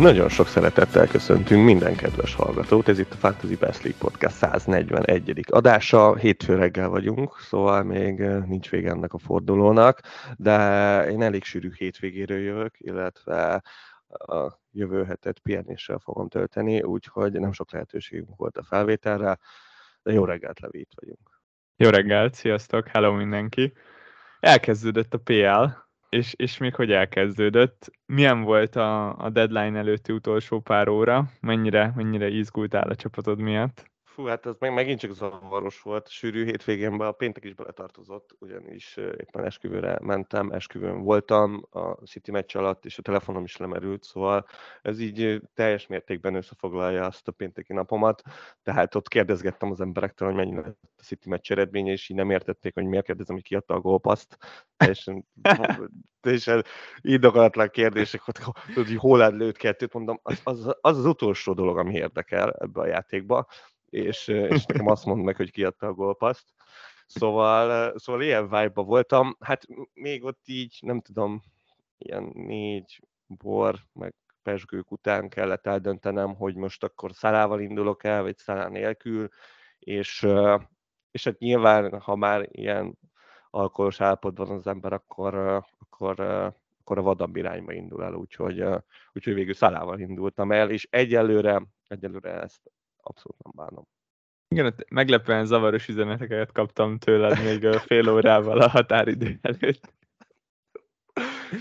Nagyon sok szeretettel köszöntünk minden kedves hallgatót, ez itt a Fantasy Best League Podcast 141. adása, hétfő reggel vagyunk, szóval még nincs vége ennek a fordulónak, de én elég sűrű hétvégéről jövök, illetve a jövő hetet pihenéssel fogom tölteni, úgyhogy nem sok lehetőségünk volt a felvételre, de jó reggelt, Levi, itt vagyunk. Jó reggelt, sziasztok, hello mindenki! Elkezdődött a PL, és, és még hogy elkezdődött. Milyen volt a, a deadline előtti utolsó pár óra? Mennyire, mennyire izgultál a csapatod miatt? Fú, hát ez meg, megint csak zavaros volt. Sűrű hétvégénben a péntek is beletartozott, ugyanis éppen esküvőre mentem, esküvőn voltam a City meccs alatt, és a telefonom is lemerült, szóval ez így teljes mértékben összefoglalja azt a pénteki napomat. Tehát ott kérdezgettem az emberektől, hogy mennyi lett a City meccs eredménye, és így nem értették, hogy miért kérdezem, hogy kiadta a gólpaszt. Teljesen, teljesen indokolatlan kérdések, hogy, hol lőtt kettőt, mondom, az, az, az az utolsó dolog, ami érdekel ebbe a játékba és, és nekem azt mondta meg, hogy kiadta a gólpaszt. Szóval, szóval ilyen vibe voltam. Hát még ott így, nem tudom, ilyen négy bor, meg pesgők után kellett eldöntenem, hogy most akkor szalával indulok el, vagy szalá nélkül, és, és hát nyilván, ha már ilyen alkoholos állapotban az ember, akkor, akkor, akkor a vadabb irányba indul el, úgyhogy, úgyhogy végül szalával indultam el, és egyelőre, egyelőre ezt abszolút nem bánom. Igen, meglepően zavaros üzeneteket kaptam tőled még fél órával a határidő előtt.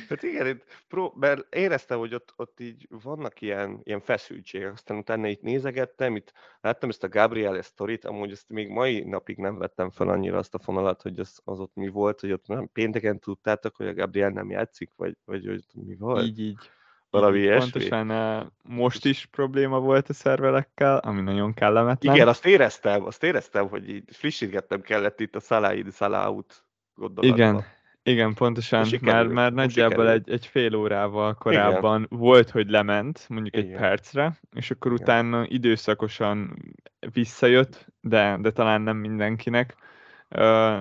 Hát igen, itt pró- mert éreztem, hogy ott, ott így vannak ilyen, ilyen feszültségek, aztán utána itt nézegettem, itt láttam ezt a Gabriel sztorit, amúgy ezt még mai napig nem vettem fel annyira azt a fonalat, hogy az, az ott mi volt, hogy ott nem, pénteken tudtátok, hogy a Gabriel nem játszik, vagy, vagy hogy mi volt? Így, így valami ilyesmi. Pontosan most is probléma volt a szervelekkel, ami nagyon kellemetlen. Igen, azt éreztem, azt éreztem, hogy így frissítgetnem kellett itt a Salah Salah out gondolatban. Igen, igen, pontosan, mert már nagyjából egy, egy fél órával korábban Igen. volt, hogy lement, mondjuk Igen. egy percre, és akkor Igen. utána időszakosan visszajött, de, de talán nem mindenkinek.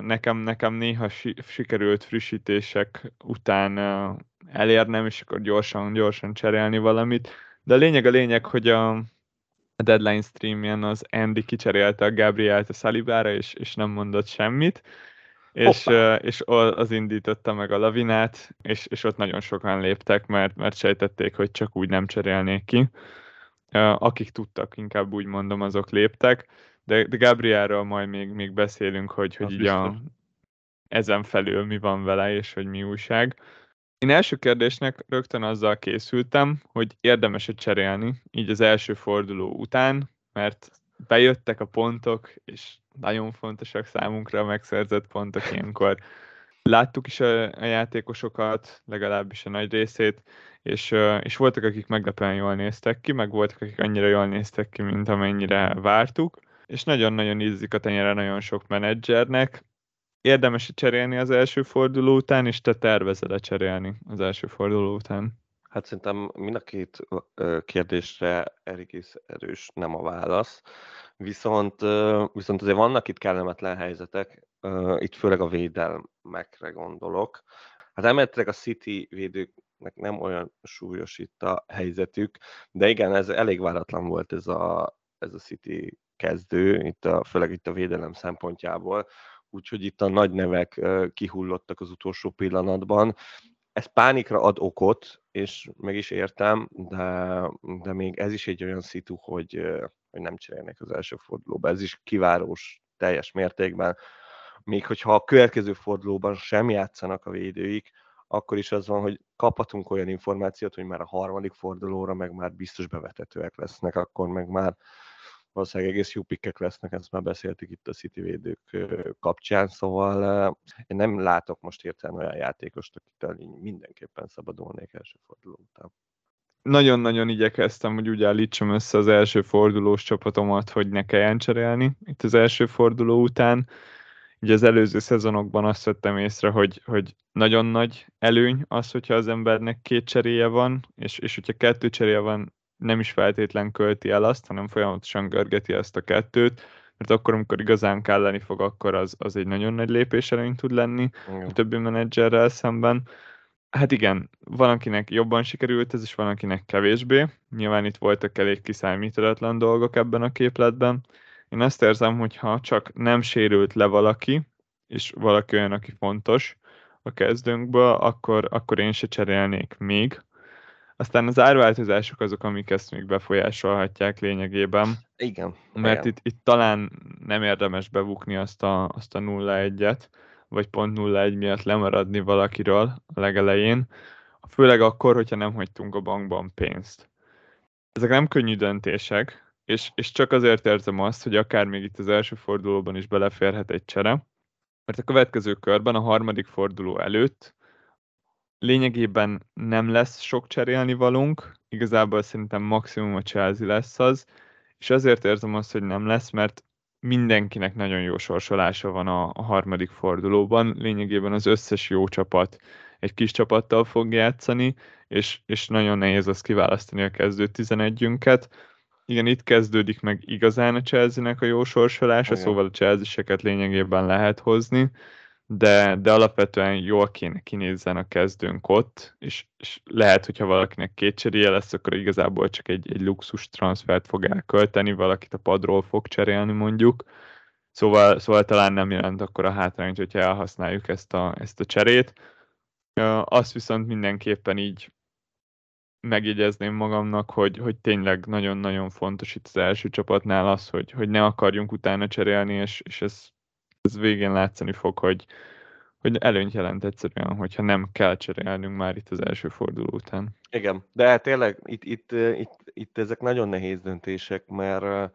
Nekem, nekem néha sikerült frissítések után elérnem, és akkor gyorsan, gyorsan cserélni valamit. De a lényeg a lényeg, hogy a, a deadline streamjen az Andy kicserélte a Gabrielt a Salibára, és, és nem mondott semmit, és, és az indította meg a lavinát, és, és ott nagyon sokan léptek, mert, mert sejtették, hogy csak úgy nem cserélnék ki. Akik tudtak, inkább úgy mondom, azok léptek, de, de Gabrielről majd még, még beszélünk, hogy, hogy így a, ezen felül mi van vele, és hogy mi újság. Én első kérdésnek rögtön azzal készültem, hogy érdemes-e cserélni, így az első forduló után, mert bejöttek a pontok, és nagyon fontosak számunkra a megszerzett pontok ilyenkor. Láttuk is a, a játékosokat, legalábbis a nagy részét, és, és voltak, akik meglepően jól néztek ki, meg voltak, akik annyira jól néztek ki, mint amennyire vártuk, és nagyon-nagyon ízik a tenyere nagyon sok menedzsernek, érdemes cserélni az első forduló után, és te tervezel cserélni az első forduló után? Hát szerintem mind a két kérdésre is erős nem a válasz, viszont, viszont azért vannak itt kellemetlen helyzetek, itt főleg a védelmekre gondolok. Hát emeletileg a City védőknek nem olyan súlyos itt a helyzetük, de igen, ez elég váratlan volt ez a, ez a City kezdő, itt a, főleg itt a védelem szempontjából úgyhogy itt a nagy nevek kihullottak az utolsó pillanatban. Ez pánikra ad okot, és meg is értem, de, de még ez is egy olyan szitu, hogy, hogy nem cserélnek az első fordulóba. Ez is kivárós teljes mértékben. Még hogyha a következő fordulóban sem játszanak a védőik, akkor is az van, hogy kaphatunk olyan információt, hogy már a harmadik fordulóra meg már biztos bevetetőek lesznek, akkor meg már valószínűleg egész jó pikkek lesznek, ezt már beszéltük itt a City védők kapcsán, szóval én nem látok most hirtelen olyan játékost, akitől mindenképpen szabadulnék első forduló után. Nagyon-nagyon igyekeztem, hogy úgy állítsam össze az első fordulós csapatomat, hogy ne kelljen cserélni itt az első forduló után. Ugye az előző szezonokban azt vettem észre, hogy, hogy nagyon nagy előny az, hogyha az embernek két cseréje van, és, és hogyha kettő cseréje van, nem is feltétlen költi el azt, hanem folyamatosan görgeti ezt a kettőt, mert akkor, amikor igazán kelleni fog, akkor az, az egy nagyon nagy lépés előny tud lenni Igen. a többi menedzserrel szemben. Hát igen, van, akinek jobban sikerült ez, és van, akinek kevésbé. Nyilván itt voltak elég kiszámíthatatlan dolgok ebben a képletben. Én azt érzem, hogy ha csak nem sérült le valaki, és valaki olyan, aki fontos a kezdőnkből, akkor, akkor én se cserélnék még. Aztán az árváltozások azok, amik ezt még befolyásolhatják lényegében. Igen. Mert igen. Itt, itt talán nem érdemes bebukni azt a, azt a 0-1-et, vagy pont 0-1 miatt lemaradni valakiről a legelején, főleg akkor, hogyha nem hagytunk a bankban pénzt. Ezek nem könnyű döntések, és, és csak azért érzem azt, hogy akár még itt az első fordulóban is beleférhet egy csere, mert a következő körben, a harmadik forduló előtt lényegében nem lesz sok cserélni valunk, igazából szerintem maximum a Chelsea lesz az, és azért érzem azt, hogy nem lesz, mert mindenkinek nagyon jó sorsolása van a, a harmadik fordulóban. Lényegében az összes jó csapat egy kis csapattal fog játszani, és, és nagyon nehéz az kiválasztani a kezdő 11-ünket. Igen, itt kezdődik meg igazán a Chelsea-nek a jó sorsolása, Igen. szóval a Chelsea-seket lényegében lehet hozni de, de alapvetően jól kéne kinézzen a kezdőnk ott, és, és lehet, hogyha valakinek két cseréje lesz, akkor igazából csak egy, egy luxus transfert fog elkölteni, valakit a padról fog cserélni mondjuk, szóval, szóval talán nem jelent akkor a hátrányt, hogyha elhasználjuk ezt a, ezt a cserét. Azt viszont mindenképpen így megjegyezném magamnak, hogy, hogy tényleg nagyon-nagyon fontos itt az első csapatnál az, hogy, hogy ne akarjunk utána cserélni, és, és ez ez végén látszani fog, hogy, hogy előnyt jelent egyszerűen, hogyha nem kell cserélnünk már itt az első forduló után. Igen, de hát tényleg itt, itt, itt, itt ezek nagyon nehéz döntések, mert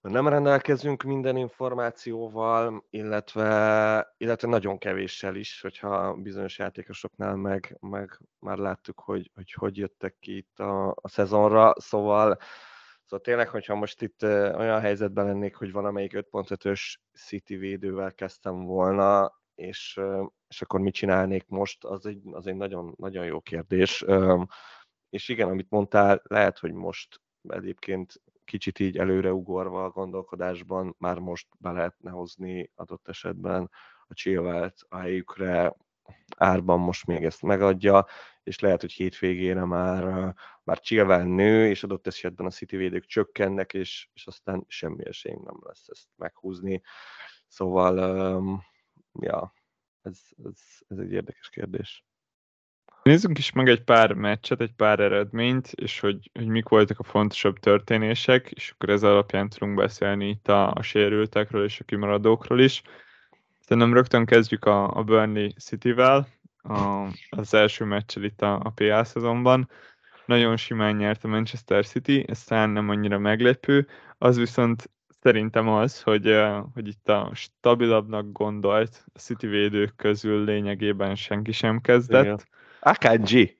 nem rendelkezünk minden információval, illetve, illetve nagyon kevéssel is, hogyha bizonyos játékosoknál meg, meg már láttuk, hogy, hogy hogy jöttek ki itt a, a szezonra, szóval Szóval tényleg, hogyha most itt olyan helyzetben lennék, hogy valamelyik 5.5-ös City védővel kezdtem volna, és, és akkor mit csinálnék most, az egy, az egy nagyon, nagyon jó kérdés. És igen, amit mondtál, lehet, hogy most egyébként kicsit így előreugorva a gondolkodásban már most be lehetne hozni adott esetben a Chilwell-t a helyükre, árban most még ezt megadja, és lehet, hogy hétvégére már, már Chilwell nő, és adott esetben a City védők csökkennek, és, és aztán semmi esélyünk nem lesz ezt meghúzni. Szóval, um, ja, ez, ez, ez egy érdekes kérdés. Nézzünk is meg egy pár meccset, egy pár eredményt, és hogy, hogy mik voltak a fontosabb történések, és akkor ez alapján tudunk beszélni itt a, a sérültekről és a kimaradókról is. Szerintem rögtön kezdjük a, a Burnley City-vel, a, az első meccsel itt a, a PA szezonban. Nagyon simán nyert a Manchester City, ez talán nem annyira meglepő, az viszont szerintem az, hogy, hogy itt a stabilabbnak gondolt a City védők közül lényegében senki sem kezdett. Igen. Akanji.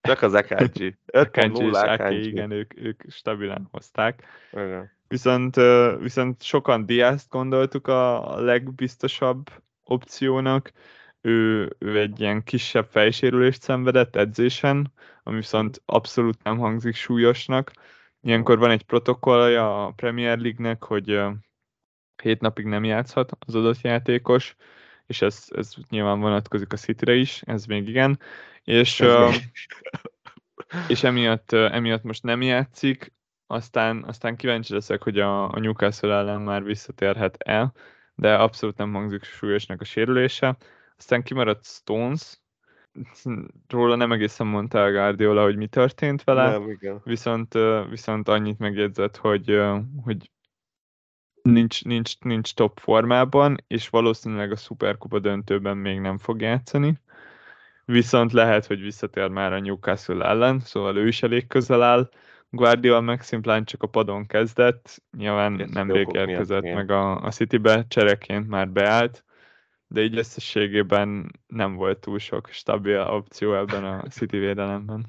Csak az Akanji. Akanji és Akanji, igen, ők, ők stabilan hozták. Igen. Viszont, viszont sokan Diaz-t gondoltuk a legbiztosabb opciónak, ő, ő egy ilyen kisebb fejsérülést szenvedett edzésen, ami viszont abszolút nem hangzik súlyosnak. Ilyenkor van egy protokollja a Premier League-nek, hogy hét napig nem játszhat az adott játékos, és ez, ez nyilván vonatkozik a city is, ez még igen. És, uh, és emiatt, emiatt most nem játszik, aztán, aztán kíváncsi leszek, hogy a, a Newcastle ellen már visszatérhet el, de abszolút nem hangzik súlyosnak a sérülése. Aztán kimaradt Stones, róla nem egészen mondta el Guardiola, hogy mi történt vele, nem, igen. Viszont, viszont annyit megjegyzett, hogy, hogy nincs, nincs, nincs top formában, és valószínűleg a Superkupa döntőben még nem fog játszani. Viszont lehet, hogy visszatér már a Newcastle ellen, szóval ő is elég közel áll. Guardiola meg szimplán csak a padon kezdett, nyilván nemrég érkezett meg a, a Citybe, csereként már beállt, de így összességében nem volt túl sok stabil opció ebben a City védelemben.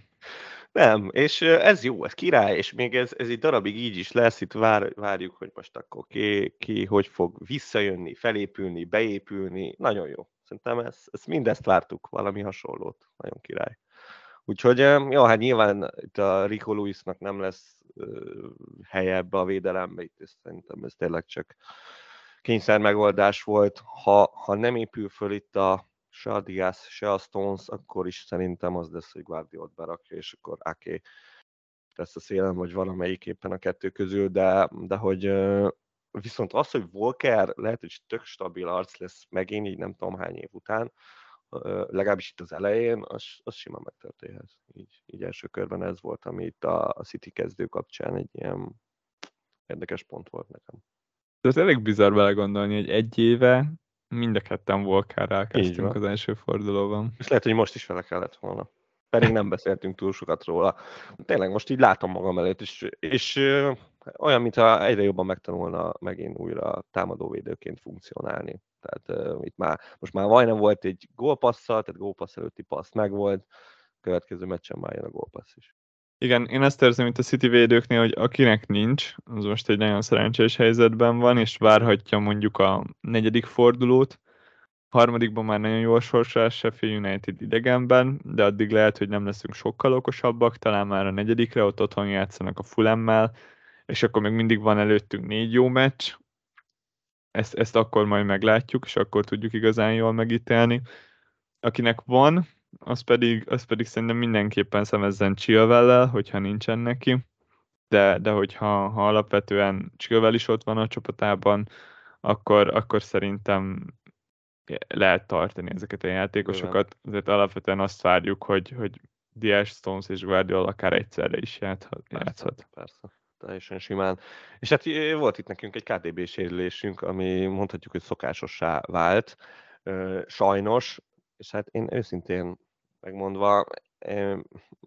Nem, és ez jó, ez király, és még ez, ez egy darabig így is lesz, itt vár, várjuk, hogy most akkor ki, ki hogy fog visszajönni, felépülni, beépülni, nagyon jó. Szerintem ez, ez mindezt vártuk, valami hasonlót, nagyon király. Úgyhogy, jó, hát nyilván itt a Rico Luisnak nem lesz helye ebbe a védelembe, itt ez, szerintem ez tényleg csak kényszer megoldás volt. Ha, ha nem épül föl itt a se a Diaz, se a Stones, akkor is szerintem az lesz, hogy Guardiolt berakja, és akkor Ake lesz a szélem, vagy valamelyik éppen a kettő közül, de, de hogy viszont az, hogy Volker lehet, hogy tök stabil arc lesz megint, így nem tudom hány év után, legalábbis itt az elején, az, az simán megtörténhet. Így, így első körben ez volt, ami itt a, a City kezdő kapcsán egy ilyen érdekes pont volt nekem. Ez elég bizarr belegondolni, hogy egy éve mind a ketten Volkárral kezdtünk az első fordulóban. És lehet, hogy most is vele kellett volna. Pedig nem beszéltünk túl sokat róla. Tényleg most így látom magam előtt, és, és olyan, mintha egyre jobban megtanulna megint újra támadóvédőként funkcionálni. Tehát uh, itt már, most már majdnem volt egy gólpasszal, tehát gólpassz előtti passz megvolt, következő meccsen már jön a gólpassz is. Igen, én azt érzem, mint a City védőknél, hogy akinek nincs, az most egy nagyon szerencsés helyzetben van, és várhatja mondjuk a negyedik fordulót. Harmadikban már nagyon jó a sorsás Sheffield United idegenben, de addig lehet, hogy nem leszünk sokkal okosabbak, talán már a negyedikre ott otthon játszanak a Fulemmel, és akkor még mindig van előttünk négy jó meccs, ezt, ezt akkor majd meglátjuk, és akkor tudjuk igazán jól megítélni. Akinek van, az pedig, az pedig szerintem mindenképpen szemezzen Chilwell-lel, hogyha nincsen neki, de, de hogyha ha alapvetően Chilwell is ott van a csapatában, akkor, akkor szerintem lehet tartani ezeket a játékosokat. Azért alapvetően azt várjuk, hogy, hogy Diaz, Stones és Guardiola akár egyszerre is játszhat. Persze, persze teljesen simán. És hát volt itt nekünk egy KDB sérülésünk, ami mondhatjuk, hogy szokásossá vált, sajnos, és hát én őszintén megmondva,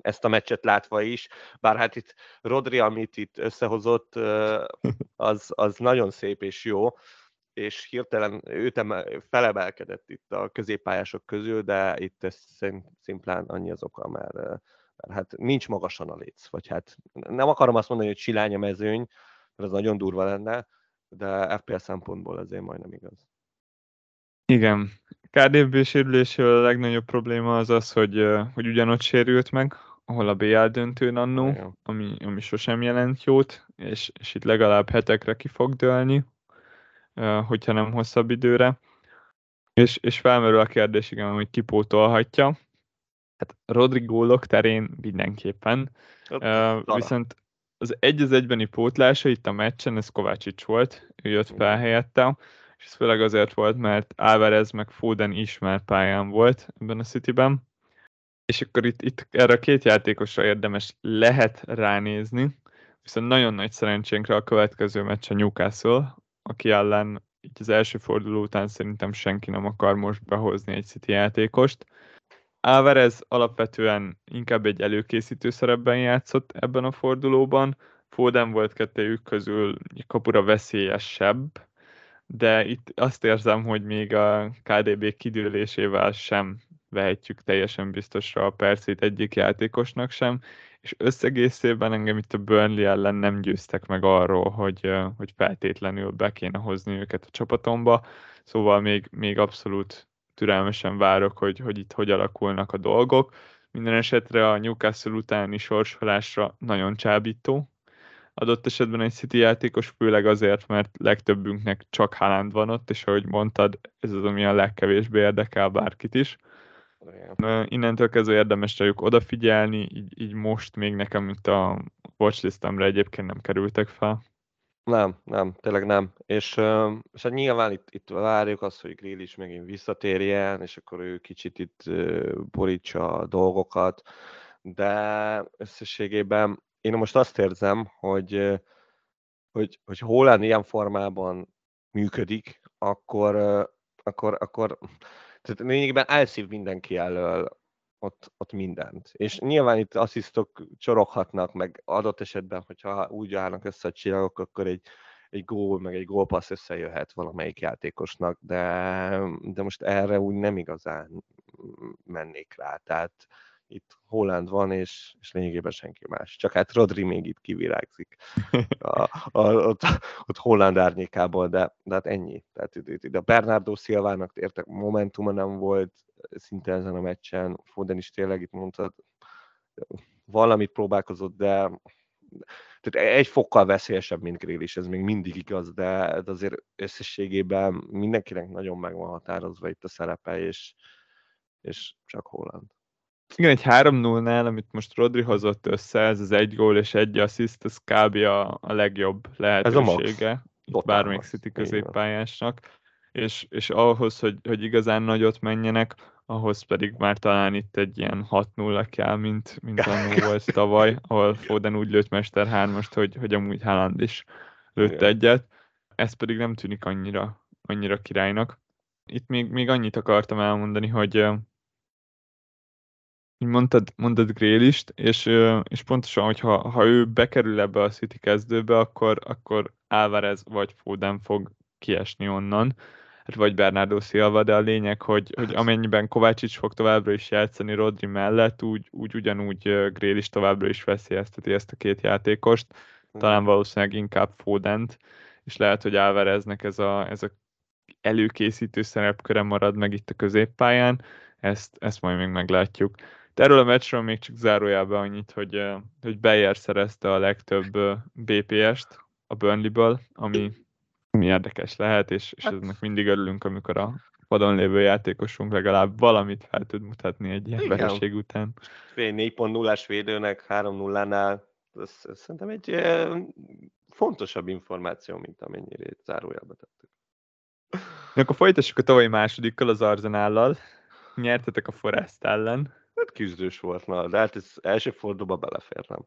ezt a meccset látva is, bár hát itt Rodri, amit itt összehozott, az, az nagyon szép és jó, és hirtelen őt felemelkedett itt a középpályások közül, de itt ez szimplán annyi az oka, mert hát nincs magasan a léc, vagy hát nem akarom azt mondani, hogy silány a mezőny, mert az nagyon durva lenne, de FPL szempontból azért majdnem igaz. Igen. KDB sérülésével a legnagyobb probléma az az, hogy, hogy ugyanott sérült meg, ahol a BL döntőn annó, ami, ami sosem jelent jót, és, és itt legalább hetekre ki fog dőlni, hogyha nem hosszabb időre. És, és felmerül a kérdés, igen, hogy kipótolhatja. Hát Rodrigólok terén mindenképpen. Uh, viszont az egy az egybeni pótlása itt a meccsen, ez Kovácsics volt, ő jött fel helyette, és ez főleg azért volt, mert Álvarez meg Foden is már pályán volt ebben a Cityben. És akkor itt, itt erre a két játékosra érdemes lehet ránézni, viszont nagyon nagy szerencsénkre a következő meccs a Newcastle, aki ellen így az első forduló után szerintem senki nem akar most behozni egy City játékost. Álvarez alapvetően inkább egy előkészítő szerepben játszott ebben a fordulóban, Foden volt kettőjük közül kapura veszélyesebb, de itt azt érzem, hogy még a KDB kidőlésével sem vehetjük teljesen biztosra a percét egyik játékosnak sem, és összegészében engem itt a Burnley ellen nem győztek meg arról, hogy, hogy feltétlenül be kéne hozni őket a csapatomba, szóval még, még abszolút türelmesen várok, hogy, hogy itt hogy alakulnak a dolgok. Minden esetre a Newcastle utáni sorsolásra nagyon csábító. Adott esetben egy City játékos, főleg azért, mert legtöbbünknek csak Haaland van ott, és ahogy mondtad, ez az, ami a legkevésbé érdekel bárkit is. Igen. Innentől kezdve érdemes rájuk odafigyelni, így, így most még nekem itt a watchlistemre egyébként nem kerültek fel. Nem, nem, tényleg nem. És, és hát nyilván itt, itt várjuk azt, hogy Grill is megint visszatérjen, és akkor ő kicsit itt borítsa a dolgokat, de összességében én most azt érzem, hogy, hogy, hogy Holland ilyen formában működik, akkor, akkor, akkor tehát lényegében elszív mindenki elől ott, ott mindent. És nyilván itt asszisztok csoroghatnak, meg adott esetben, hogyha úgy állnak össze a csillagok, akkor egy, egy gól, meg egy gólpassz összejöhet valamelyik játékosnak, de, de most erre úgy nem igazán mennék rá. Tehát itt Holland van, és, és lényegében senki más. Csak hát Rodri még itt kivirágzik a, a, ott, ott Holland árnyékából, de, de hát ennyi. Tehát itt, a Bernardo Szilvának értek momentuma nem volt szinte ezen a meccsen, Foden is tényleg itt mondtad, valamit próbálkozott, de tehát egy fokkal veszélyesebb, mint is, ez még mindig igaz, de, de azért összességében mindenkinek nagyon meg van határozva itt a szerepe, és, és csak Holland. Igen, egy 3-0-nál, amit most Rodri hozott össze, ez az egy gól és egy assziszt, ez kb. a, a legjobb lehetősége. Ez a max. bármelyik City középpályásnak. És, és ahhoz, hogy, hogy igazán nagyot menjenek, ahhoz pedig már talán itt egy ilyen 6-0 kell, mint, mint annó volt tavaly, ahol Foden úgy lőtt Mester 3 hogy, hogy amúgy Haaland is lőtt egyet. Ez pedig nem tűnik annyira, annyira királynak. Itt még, még annyit akartam elmondani, hogy mondtad, mondtad Grélist, és, és pontosan, hogyha ha ő bekerül ebbe a City kezdőbe, akkor, akkor Álvarez vagy Foden fog kiesni onnan, hát vagy Bernardo Silva, de a lényeg, hogy, hogy hát. amennyiben Kovácsics fog továbbra is játszani Rodri mellett, úgy, úgy ugyanúgy Grélis továbbra is veszélyezteti ezt a két játékost, talán valószínűleg inkább Fodent, és lehet, hogy Álvareznek ez a, ez a előkészítő szerepköre marad meg itt a középpályán, ezt, ezt majd még meglátjuk. De erről a meccsről még csak zárójában annyit, hogy, hogy Beyer szerezte a legtöbb BPS-t a Burnley-ből, ami, ami érdekes lehet, és, és hát- ennek mindig örülünk, amikor a padon lévő játékosunk legalább valamit fel tud mutatni egy ilyen vereség után. Fél 4.0-ás védőnek 3-0-nál, ez, ez szerintem egy e, fontosabb információ, mint amennyire zárójelbe tettük. Akkor folytassuk a tavalyi másodikkal, az Arzenállal. Nyertetek a Forest ellen. Hát küzdős volt, na, de hát ez első fordulóba beleférnem.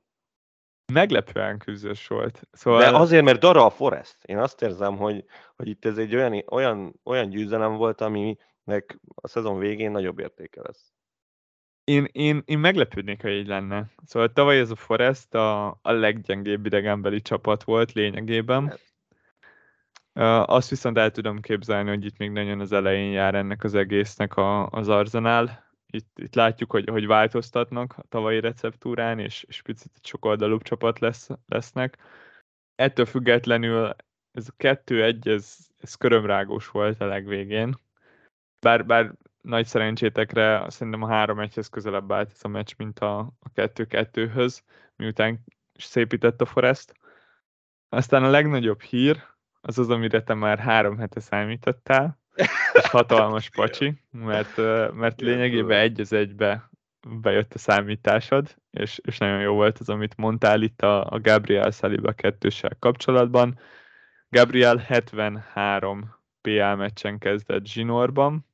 Meglepően küzdős volt. Szóval... De azért, mert Dara a Forest. Én azt érzem, hogy, hogy itt ez egy olyan, olyan, olyan győzelem volt, aminek a szezon végén nagyobb értéke lesz. Én, én, én meglepődnék, ha így lenne. Szóval tavaly ez a Forest a, a leggyengébb idegenbeli csapat volt lényegében. Azt viszont el tudom képzelni, hogy itt még nagyon az elején jár ennek az egésznek a, az arzenál itt, itt látjuk, hogy, hogy változtatnak a tavalyi receptúrán, és, és picit egy oldalúbb csapat lesz, lesznek. Ettől függetlenül ez a kettő-egy, ez, ez körömrágós volt a legvégén. Bár, bár nagy szerencsétekre szerintem a 3-1-hez közelebb állt ez a meccs, mint a, a 2-2-höz, miután szépített a Forest. Aztán a legnagyobb hír, az az, amire te már három hete számítottál, hatalmas pacsi, mert, mert lényegében egy az egybe bejött a számításod, és, és nagyon jó volt az, amit mondtál itt a, a Gabriel Saliba kettőssel kapcsolatban. Gabriel 73 PL meccsen kezdett zsinórban,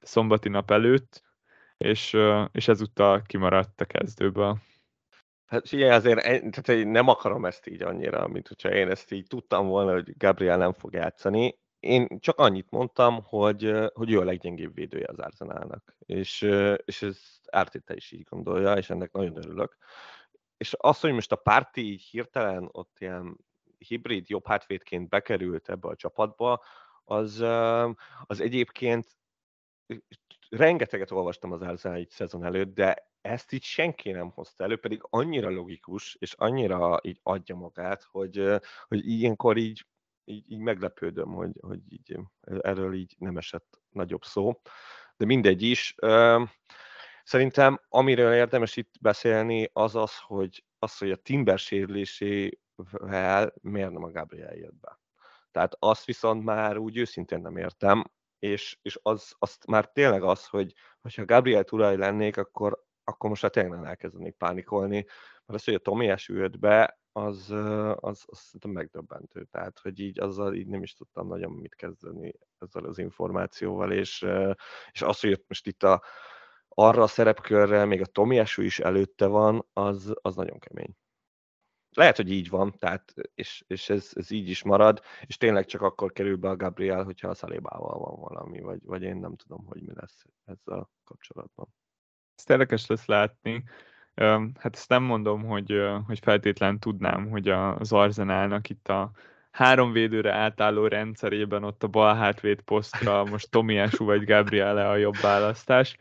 szombati nap előtt, és, és ezúttal kimaradt a kezdőből. Hát figyelj, azért tehát én nem akarom ezt így annyira, mint hogyha én ezt így tudtam volna, hogy Gabriel nem fog játszani. Én csak annyit mondtam, hogy, hogy ő a leggyengébb védője az Arsenalnak, és, és ez Ártéte is így gondolja, és ennek nagyon örülök. És az, hogy most a párti így hirtelen ott ilyen hibrid jobb hátvédként bekerült ebbe a csapatba, az, az egyébként rengeteget olvastam az Arsenal egy szezon előtt, de ezt így senki nem hozta elő, pedig annyira logikus, és annyira így adja magát, hogy, hogy ilyenkor így így, így meglepődöm, hogy, hogy így, erről így nem esett nagyobb szó. De mindegy is. Szerintem amiről érdemes itt beszélni, az az, hogy, az, hogy a Timber sérülésével miért nem a Gabriel jött be. Tehát azt viszont már úgy őszintén nem értem, és, és az, azt már tényleg az, hogy ha Gabriel Turai lennék, akkor, akkor most már tényleg nem elkezdenék pánikolni, mert az, hogy a Tomi jött be, az, az, az szerintem megdöbbentő. Tehát, hogy így azzal így nem is tudtam nagyon mit kezdeni ezzel az információval, és, és az, hogy most itt a, arra a szerepkörre még a Tomiású is előtte van, az, az nagyon kemény. Lehet, hogy így van, tehát, és, és ez, ez így is marad, és tényleg csak akkor kerül be a Gabriel, hogyha a Szalébával van valami, vagy, vagy én nem tudom, hogy mi lesz ezzel kapcsolatban. Ezt érdekes lesz látni. Hát ezt nem mondom, hogy, hogy feltétlen tudnám, hogy az Arzenálnak itt a három védőre átálló rendszerében ott a bal hátvéd posztra most Tomiású vagy Gabriele a jobb választás,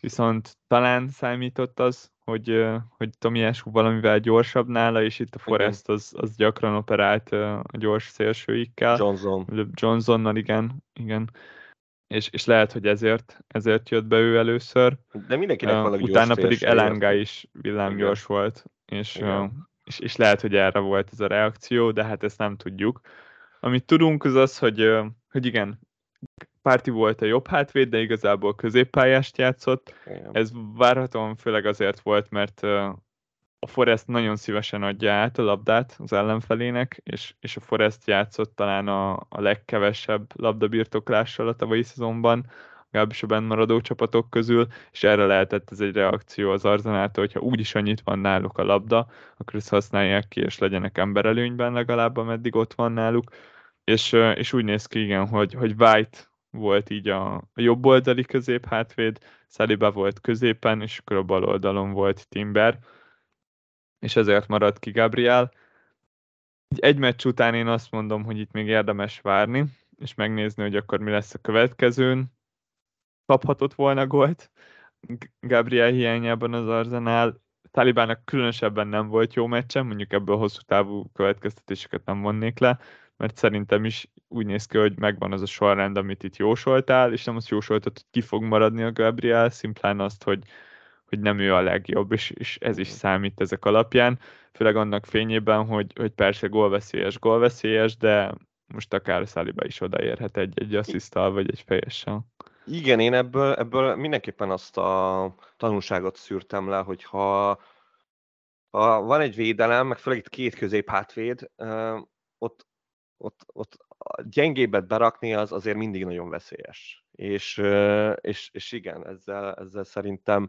viszont talán számított az, hogy, hogy Tomiású valamivel gyorsabb nála, és itt a Forest az, az gyakran operált a gyors szélsőikkel. Johnson. Johnsonnal, igen, igen és, és lehet, hogy ezért, ezért jött be ő először. De mindenkinek uh, valami Utána pedig Elanga is villámgyors Igen. volt, és, uh, és, és lehet, hogy erre volt ez a reakció, de hát ezt nem tudjuk. Amit tudunk, az az, hogy, uh, hogy igen, Párti volt a jobb hátvéd, de igazából középpályást játszott. Igen. Ez várhatóan főleg azért volt, mert a Forest nagyon szívesen adja át a labdát az ellenfelének, és, és a Forest játszott talán a, a legkevesebb labdabirtoklással a tavalyi szezonban, legalábbis a maradó csapatok közül, és erre lehetett ez egy reakció az Arzenától, hogyha úgyis annyit van náluk a labda, akkor ezt használják ki, és legyenek emberelőnyben legalább, ameddig ott van náluk. És, és úgy néz ki, igen, hogy, hogy White volt így a, a jobb oldali közép hátvéd, Saliba volt középen, és akkor a bal oldalon volt Timber, és ezért maradt ki Gabriel. Egy meccs után én azt mondom, hogy itt még érdemes várni, és megnézni, hogy akkor mi lesz a következőn. Kaphatott volna gólt Gabriel hiányában az Arzenál. Talibának különösebben nem volt jó meccse, mondjuk ebből hosszú távú következtetéseket nem vonnék le, mert szerintem is úgy néz ki, hogy megvan az a sorrend, amit itt jósoltál, és nem azt jósoltad, hogy ki fog maradni a Gabriel, szimplán azt, hogy, hogy nem ő a legjobb, és, és ez is számít ezek alapján, főleg annak fényében, hogy, hogy persze gólveszélyes, gólveszélyes, de most akár a Száliba is odaérhet egy, egy asszisztal, vagy egy fejessel. Igen, én ebből, ebből mindenképpen azt a tanulságot szűrtem le, hogy ha, van egy védelem, meg főleg itt két közép hátvéd, ott, ott, ott a gyengébet berakni az azért mindig nagyon veszélyes. És, és, és igen, ezzel, ezzel szerintem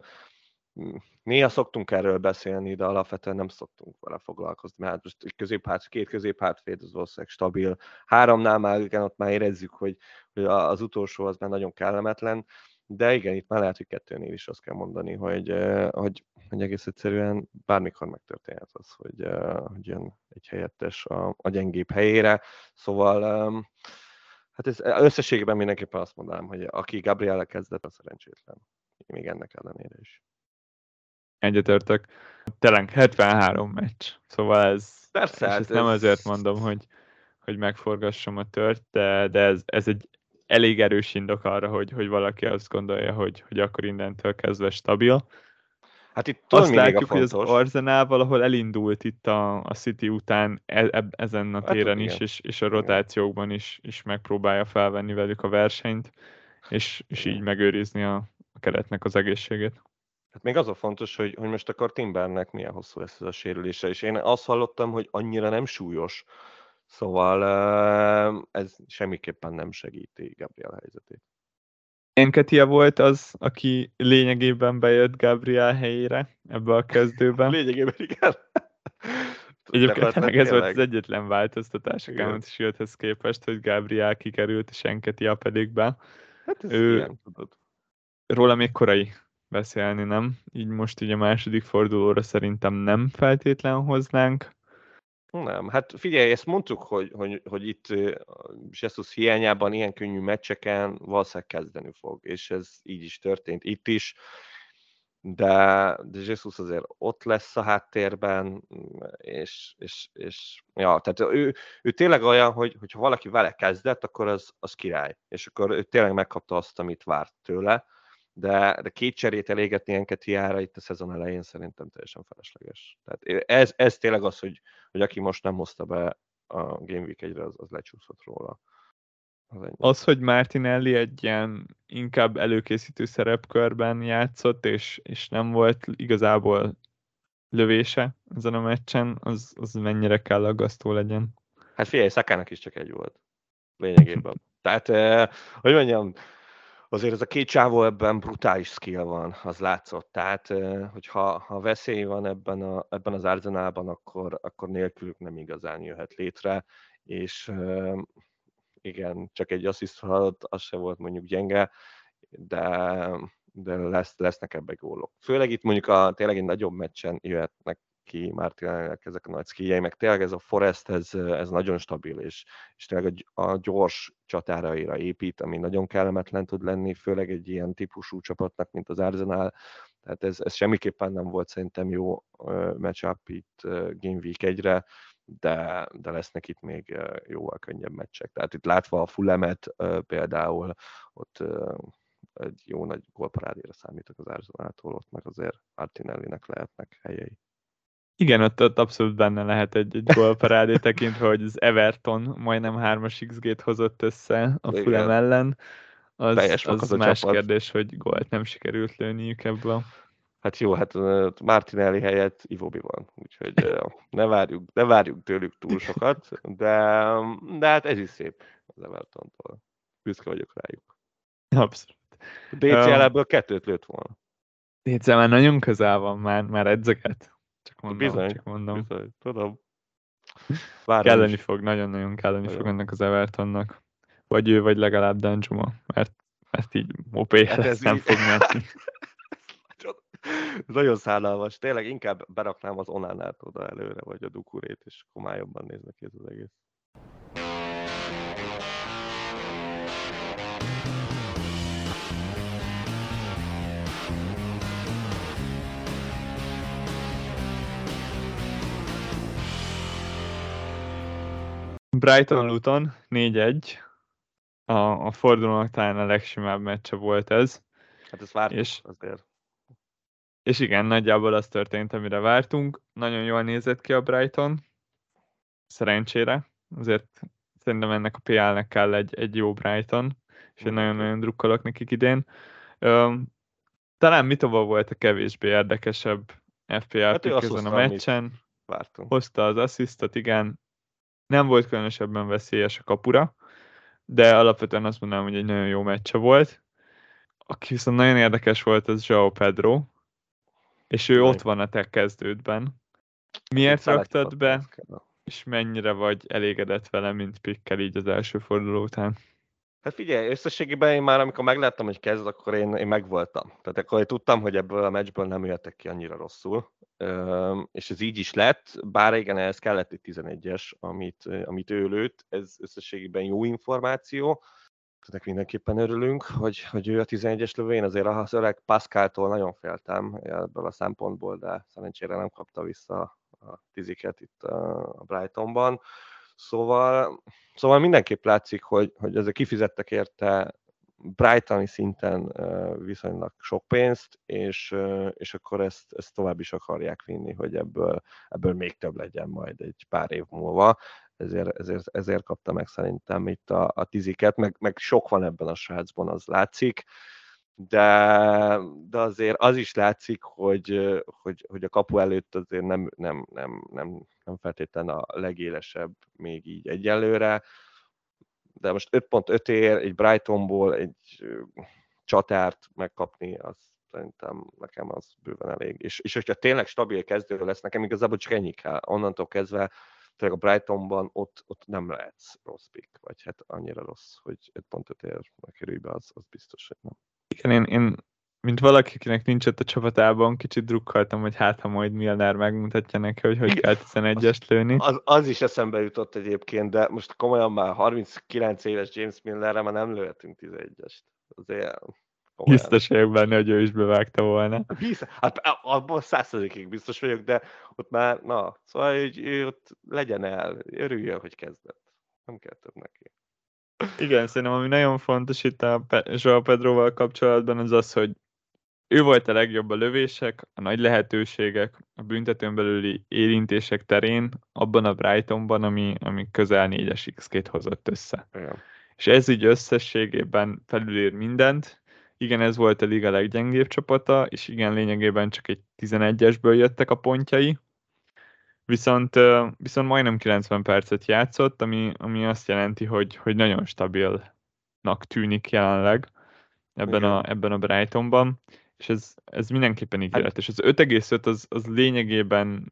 néha szoktunk erről beszélni, de alapvetően nem szoktunk vele foglalkozni, mert hát most egy középhát, két középhátvéd az valószínűleg stabil. Háromnál már igen, ott már érezzük, hogy, hogy az utolsó az már nagyon kellemetlen, de igen, itt már lehet, hogy kettőnél is azt kell mondani, hogy, hogy, hogy egész egyszerűen bármikor megtörténhet az, hogy, hogy jön egy helyettes a, a gyengébb helyére. Szóval hát ez összességében mindenképpen azt mondanám, hogy aki Gabriele kezdett, a szerencsétlen. Még ennek ellenére is. Egyetértek. Tényleg 73 meccs, szóval ez... Persze, hát ez... nem azért mondom, hogy, hogy megforgassam a tört, de, de ez, ez egy elég erős indok arra, hogy, hogy valaki azt gondolja, hogy, hogy akkor innentől kezdve stabil. Hát itt azt látjuk, hogy az Arzenál valahol elindult itt a, a City után e, e, ezen a hát téren hát, is, és, és a rotációkban is, is megpróbálja felvenni velük a versenyt, és, és így megőrizni a, a keretnek az egészségét. Hát még az a fontos, hogy, hogy most akkor Timbernek milyen hosszú lesz ez a sérülése, és én azt hallottam, hogy annyira nem súlyos, szóval ez semmiképpen nem segíti Gabriel helyzetét. Enketia volt az, aki lényegében bejött Gabriel helyére ebbe a kezdőben. lényegében igen. Egyébként meg ez volt az egyetlen változtatás a Count képest, hogy Gabriel kikerült, és Enketia pedig be. Hát ez ő, ilyen, tudod. Róla még korai beszélni, nem? Így most így a második fordulóra szerintem nem feltétlen hoznánk. Nem, hát figyelj, ezt mondtuk, hogy, hogy, hogy itt Jesus hiányában ilyen könnyű meccseken valószínűleg kezdeni fog, és ez így is történt itt is, de, de Jesus azért ott lesz a háttérben, és, és, és ja, tehát ő, ő tényleg olyan, hogy, hogyha valaki vele kezdett, akkor az, az király, és akkor ő tényleg megkapta azt, amit várt tőle, de, de két cserét elégetni Enketiára itt a szezon elején szerintem teljesen felesleges. Tehát ez, ez tényleg az, hogy, hogy aki most nem hozta be a Game Week egyre, az, az lecsúszott róla. Az, az, hogy Martinelli egy ilyen inkább előkészítő szerepkörben játszott, és, és nem volt igazából lövése ezen a meccsen, az, az mennyire kell aggasztó legyen. Hát figyelj, Szakának is csak egy volt. Lényegében. Tehát, eh, hogy mondjam, azért ez a két csávó ebben brutális skill van, az látszott. Tehát, hogyha ha veszély van ebben, a, ebben az Arzenálban, akkor, akkor nélkülük nem igazán jöhet létre, és igen, csak egy assziszt az se volt mondjuk gyenge, de, de lesz, lesznek ebbe gólok. Főleg itt mondjuk a, tényleg egy nagyobb meccsen jöhetnek ki Martinellinek ezek a nagy skijei, meg tényleg ez a Forest, ez, ez nagyon stabil, és, és tényleg a, a gyors csatáraira épít, ami nagyon kellemetlen tud lenni, főleg egy ilyen típusú csapatnak, mint az Arsenal, tehát ez, ez semmiképpen nem volt szerintem jó matchup itt Game Week egyre, de, de lesznek itt még jóval könnyebb meccsek. Tehát itt látva a Fullemet például, ott egy jó nagy gólparádéra számítok az Arsenaltól, ott meg azért Martinellinek lehetnek helyei. Igen, ott, ott abszolút benne lehet egy, egy gólparádé tekintve, hogy az Everton majdnem 3-as XG-t hozott össze a Fulham ellen, az, az, az más csapat. kérdés, hogy gólt nem sikerült lőniük ebből. Hát jó, hát Martinelli helyett Ivobi van, úgyhogy ne várjuk, ne várjuk tőlük túl sokat, de, de hát ez is szép az Evertontól. Büszke vagyok rájuk. Abszolút. DCL ebből kettőt lőtt volna. DCL már nagyon közel van, már, már edzeket. Mondom, bizony, csak mondom. Bizony, tudom. Várom kelleni is. fog, nagyon-nagyon kelleni fog ennek az Evertonnak. Vagy ő, vagy legalább Danjuma, mert, mert így OP hát ez nem így... fog menni. Nagyon szállalmas. Tényleg inkább beraknám az Onánát oda előre, vagy a Dukurét, és akkor jobban néznek ki ez az egész. Brighton Luton 4-1. A, a fordulónak talán a legsimább meccse volt ez. Hát ez vártuk és, azért. És igen, nagyjából az történt, amire vártunk. Nagyon jól nézett ki a Brighton. Szerencsére. Azért szerintem ennek a PL-nek kell egy, egy jó Brighton, és én nagyon-nagyon drukkolok nekik idén. Üm, talán Mitova volt a kevésbé érdekesebb FPL hát ezen a meccsen. Vártunk. Hozta az asszisztot, igen, nem volt különösebben veszélyes a kapura, de alapvetően azt mondanám, hogy egy nagyon jó meccse volt. Aki viszont nagyon érdekes volt, az João Pedro, és ő ott van a te kezdődben. Miért raktad be, és mennyire vagy elégedett vele, mint pikkel így az első forduló után? Hát figyelj, összességében én már amikor megláttam, hogy kezd, akkor én, én megvoltam. Tehát akkor én tudtam, hogy ebből a meccsből nem jöttek ki annyira rosszul. És ez így is lett, bár igen, ehhez kellett egy 11-es, amit, amit ő lőtt, ez összességében jó információ. Ennek mindenképpen örülünk, hogy, hogy ő a 11-es lövő. Én azért az öreg Pascaltól nagyon féltem ebből a szempontból, de szerencsére nem kapta vissza a tiziket itt a Brightonban. Szóval, szóval mindenképp látszik, hogy, hogy ezek kifizettek érte Brightoni szinten viszonylag sok pénzt, és, és akkor ezt, ezt tovább is akarják vinni, hogy ebből, ebből még több legyen majd egy pár év múlva. Ezért, ezért, ezért kapta meg szerintem itt a, a tiziket, meg, meg sok van ebben a srácban, az látszik de, de azért az is látszik, hogy, hogy, hogy a kapu előtt azért nem, nem, nem, nem, nem feltétlenül a legélesebb még így egyelőre, de most 5.5 ér egy Brightonból egy csatárt megkapni, az szerintem nekem az bőven elég. És, és hogyha tényleg stabil kezdő lesz, nekem igazából csak ennyi kell. Onnantól kezdve tényleg a Brightonban ott, ott nem lehetsz rossz pick, vagy hát annyira rossz, hogy 5.5 ér kerülj be, az, az biztos, hogy nem. Igen, én, én mint valaki, akinek nincs ott a csapatában, kicsit drukkoltam, hogy hát ha majd Milner megmutatja neki, hogy hogy kell 11-est lőni. Az, az is eszembe jutott egyébként, de most komolyan már 39 éves James Millerre már nem lőhetünk 11-est. Azért komolyan. Biztos vagyok benne, hogy ő is bevágta volna. Biztos, hát abban százszerzékig biztos vagyok, de ott már, na, szóval hogy ő ott legyen el, örüljön, hogy kezdett. Nem kell több neki. Igen, szerintem ami nagyon fontos itt a Joao Pedroval kapcsolatban az az, hogy ő volt a legjobb a lövések, a nagy lehetőségek, a büntetőn belüli érintések terén, abban a Brightonban, ami, ami közel 4-es x hozott össze. Igen. És ez így összességében felülír mindent. Igen, ez volt a liga leggyengébb csapata, és igen, lényegében csak egy 11-esből jöttek a pontjai, Viszont, viszont majdnem 90 percet játszott, ami, ami azt jelenti, hogy, hogy nagyon stabilnak tűnik jelenleg ebben a, ebben a Brightonban, és ez, ez mindenképpen hát- ígéretes. Az 5,5 az, az lényegében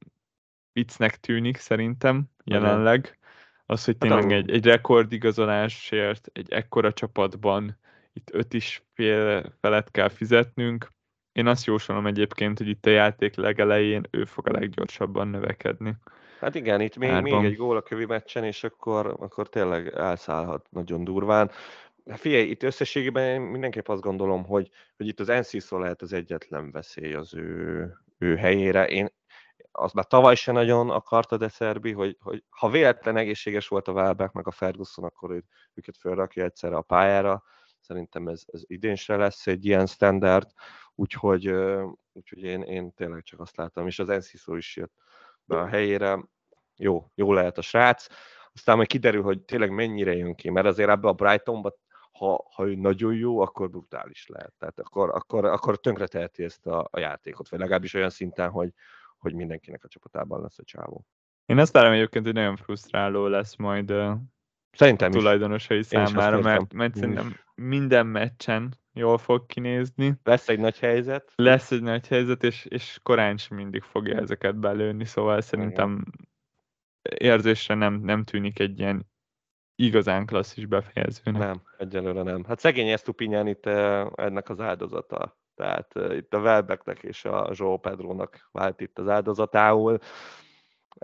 viccnek tűnik szerintem jelenleg. Az, hogy hát tényleg egy, egy rekordigazolásért, egy ekkora csapatban itt öt is fél felett kell fizetnünk, én azt jósolom egyébként, hogy itt a játék legelején ő fog a leggyorsabban növekedni. Hát igen, itt még, még egy gól a kövi meccsen, és akkor, akkor tényleg elszállhat nagyon durván. Hát figyelj, itt összességében én mindenképp azt gondolom, hogy, hogy itt az Enciso lehet az egyetlen veszély az ő, ő helyére. Én azt már tavaly se nagyon akarta de Szerbi, hogy, hogy ha véletlen egészséges volt a Welbeck meg a Ferguson, akkor ő, őket felrakja egyszerre a pályára. Szerintem ez, ez idén se lesz egy ilyen standard úgyhogy, úgyhogy én, én tényleg csak azt láttam, és az Enciso is jött be a helyére, jó, jó lehet a srác, aztán majd kiderül, hogy tényleg mennyire jön ki, mert azért ebbe a Brightonba ha, ha ő nagyon jó, akkor brutális lehet. Tehát akkor, akkor, akkor tönkre teheti ezt a, a játékot, vagy legalábbis olyan szinten, hogy, hogy mindenkinek a csapatában lesz a csávó. Én azt várom egyébként, hogy nagyon frusztráló lesz majd Szerintem a tulajdonosai is. számára, mert, mert szerintem minden meccsen jól fog kinézni. Lesz egy nagy helyzet. Lesz egy nagy helyzet, és, és korán sem mindig fogja ezeket belőni, szóval szerintem érzésre nem, nem tűnik egy ilyen igazán klasszis befejezőnek. Nem, egyelőre nem. Hát szegény Estupinyán itt ennek az áldozata. Tehát uh, itt a Welbecknek és a João Pedrónak vált itt az áldozatául.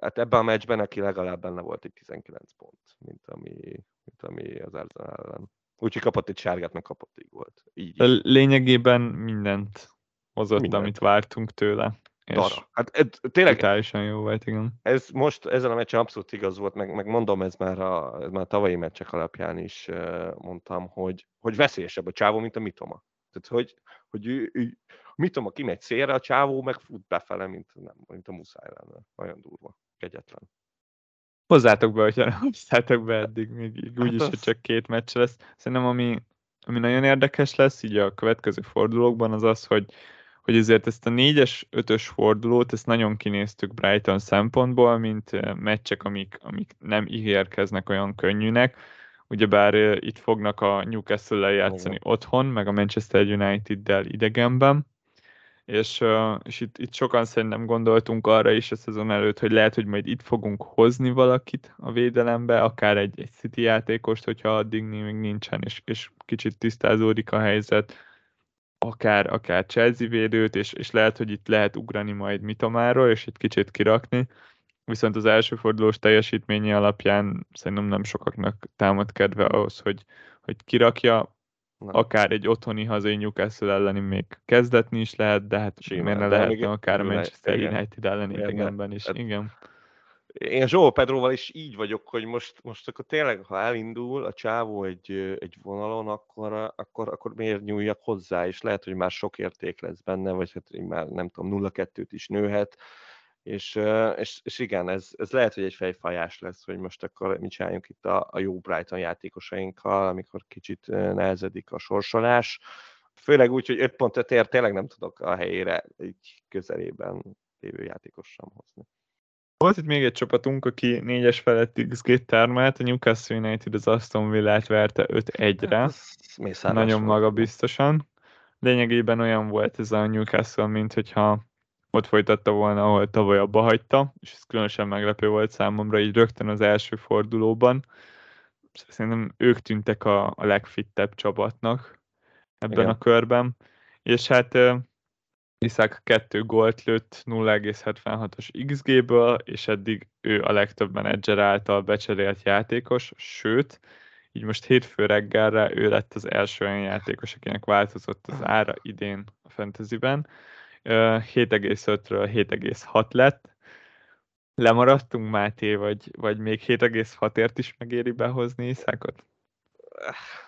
Hát ebben a meccsben neki legalább benne volt egy 19 pont, mint ami, mint ami az Arsenal ellen. Úgyhogy kapott egy sárgát, meg kapott egy volt. Így. Lényegében mindent hozott, mindent. amit vártunk tőle. Dara. Hát ez, tényleg... Totálisan jó volt, igen. Ez most ezen a meccsen abszolút igaz volt, meg, meg mondom, ez már, a, ez már a tavalyi meccsek alapján is mondtam, hogy, hogy veszélyesebb a csávó, mint a Mitoma. Tehát, hogy, hogy ő, ő, Mitoma kimegy szélre, a csávó meg fut befele, mint, nem, mint a muszáj lenne. Olyan durva, kegyetlen. Hozzátok be, hogyha nem hozzátok be eddig, még így, úgyis, hát az... hogy csak két meccs lesz. Szerintem ami, ami nagyon érdekes lesz így a következő fordulókban, az az, hogy hogy azért ezt a négyes, ötös fordulót, ezt nagyon kinéztük Brighton szempontból, mint meccsek, amik, amik nem ígérkeznek olyan könnyűnek. Ugyebár itt fognak a Newcastle-lel játszani Igen. otthon, meg a Manchester United-del idegenben, és, és itt, itt sokan szerintem gondoltunk arra is a szezon előtt, hogy lehet, hogy majd itt fogunk hozni valakit a védelembe, akár egy, egy City játékost, hogyha addig még nincsen, és, és kicsit tisztázódik a helyzet akár, akár Chelsea védőt, és, és lehet, hogy itt lehet ugrani majd Mitomáról, és egy kicsit kirakni. Viszont az első fordulós teljesítménye alapján szerintem nem sokaknak támad kedve ahhoz, hogy, hogy kirakja. Nem. Akár egy otthoni hazai Newcastle elleni még kezdetni is lehet, de hát Simán, miért ne lehetne akár a Manchester United elleni idegenben is. Hát, igen. Én Zsó Pedroval is így vagyok, hogy most, most akkor tényleg, ha elindul a csávó egy, egy vonalon, akkor, akkor, akkor miért nyúljak hozzá, és lehet, hogy már sok érték lesz benne, vagy hát már nem tudom, 0-2-t is nőhet, és, és, és igen, ez, ez lehet, hogy egy fejfajás lesz, hogy most akkor mit csináljunk itt a, a jó Brighton játékosainkkal, amikor kicsit nehezedik a sorsolás. Főleg úgy, hogy 5 pontot ér, tényleg nem tudok a helyére így közelében lévő játékos sem hozni. Volt itt még egy csapatunk, aki négyes felett XG termelt, a Newcastle United az Aston Villát verte 5-1-re. Hát, Nagyon magabiztosan. Lényegében olyan volt ez a Newcastle, mint hogyha ott folytatta volna, ahol tavaly abba hagyta, és ez különösen meglepő volt számomra, így rögtön az első fordulóban. Szerintem ők tűntek a, a legfittebb csapatnak ebben Igen. a körben. És hát Iszák kettő gólt lőtt 0,76-os XG-ből, és eddig ő a legtöbb menedzser által becserélt játékos, sőt, így most hétfő reggelre ő lett az első olyan játékos, akinek változott az ára idén a fantasyben. 7,5-ről 7,6 lett. Lemaradtunk, Máté, vagy, vagy még 7,6-ért is megéri behozni Iszákot?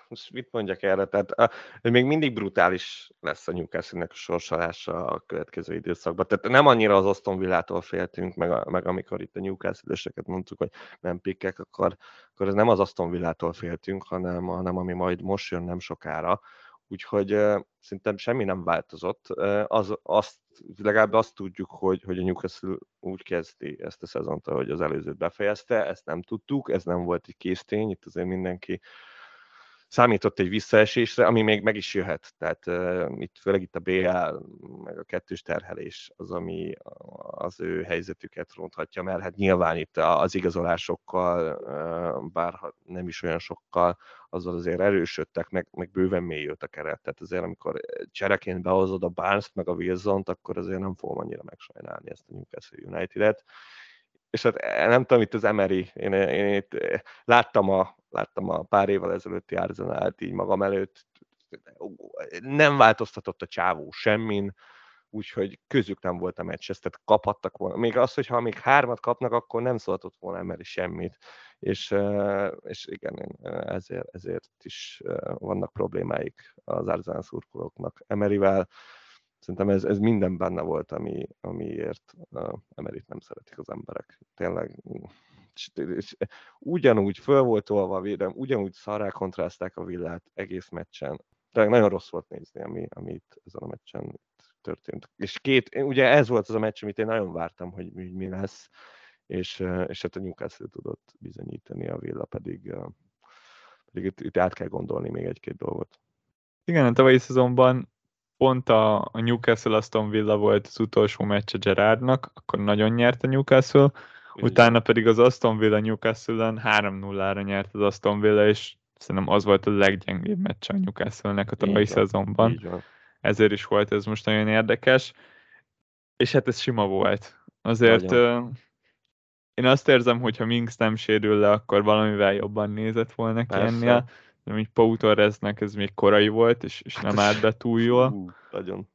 Most mit mondjak erre? Tehát a, még mindig brutális lesz a Newcastle-nek a sorsolása a következő időszakban. Tehát nem annyira az Aston Villától féltünk, meg, meg amikor itt a Newcastle-eseket mondtuk, hogy nem pikkek, akkor, akkor ez nem az Aston Villától féltünk, hanem, hanem ami majd most jön nem sokára. Úgyhogy uh, szerintem semmi nem változott. Uh, az, azt, legalább azt tudjuk, hogy, hogy a Newcastle úgy kezdi ezt a szezont, ahogy az előzőt befejezte. Ezt nem tudtuk, ez nem volt egy késztény, itt azért mindenki számított egy visszaesésre, ami még meg is jöhet. Tehát uh, itt főleg itt a BL, meg a kettős terhelés az, ami az ő helyzetüket ronthatja, mert hát nyilván itt az igazolásokkal, uh, bár nem is olyan sokkal, azzal azért erősödtek, meg, meg bőven mélyült a keret. Tehát azért, amikor csereként behozod a barnes meg a wilson akkor azért nem fogom annyira megsajnálni ezt a Newcastle United-et és hát eh, nem tudom, itt az Emery, én, én itt eh, láttam a, láttam a pár évvel ezelőtti Arsenal-t így magam előtt, nem változtatott a csávó semmin, úgyhogy közük nem volt a meccs, ezt tehát kaphattak volna. Még az, hogyha még hármat kapnak, akkor nem szólhatott volna Emery semmit. És, eh, és igen, ezért, ezért is vannak problémáik az Arsenal szurkolóknak Emeryvel szerintem ez, ez minden benne volt, ami, amiért uh, Emerit nem szeretik az emberek. Tényleg ugyanúgy föl volt tolva a védelem, ugyanúgy szarrá kontraszták a villát egész meccsen. Tehát nagyon rossz volt nézni, ami, ami itt ezen a meccsen történt. És két, ugye ez volt az a meccs, amit én nagyon vártam, hogy mi, mi lesz, és, és hát a Newcastle tudott bizonyítani, a Villa pedig, pedig itt, itt át kell gondolni még egy-két dolgot. Igen, a tavalyi szezonban pont a, a Newcastle Aston Villa volt az utolsó meccse Gerardnak, akkor nagyon nyert a Newcastle, utána pedig az Aston Villa Newcastle-en 3-0-ra nyert az Aston Villa, és szerintem az volt a leggyengébb meccs a Newcastle-nek a tavalyi szezonban. Ezért is volt ez most nagyon érdekes. És hát ez sima volt. Azért uh, én azt érzem, hogy ha Minx nem sérül le, akkor valamivel jobban nézett volna ki ennél. De még Pau Torresnek ez még korai volt, és, és nem állt be túl jól. nagyon.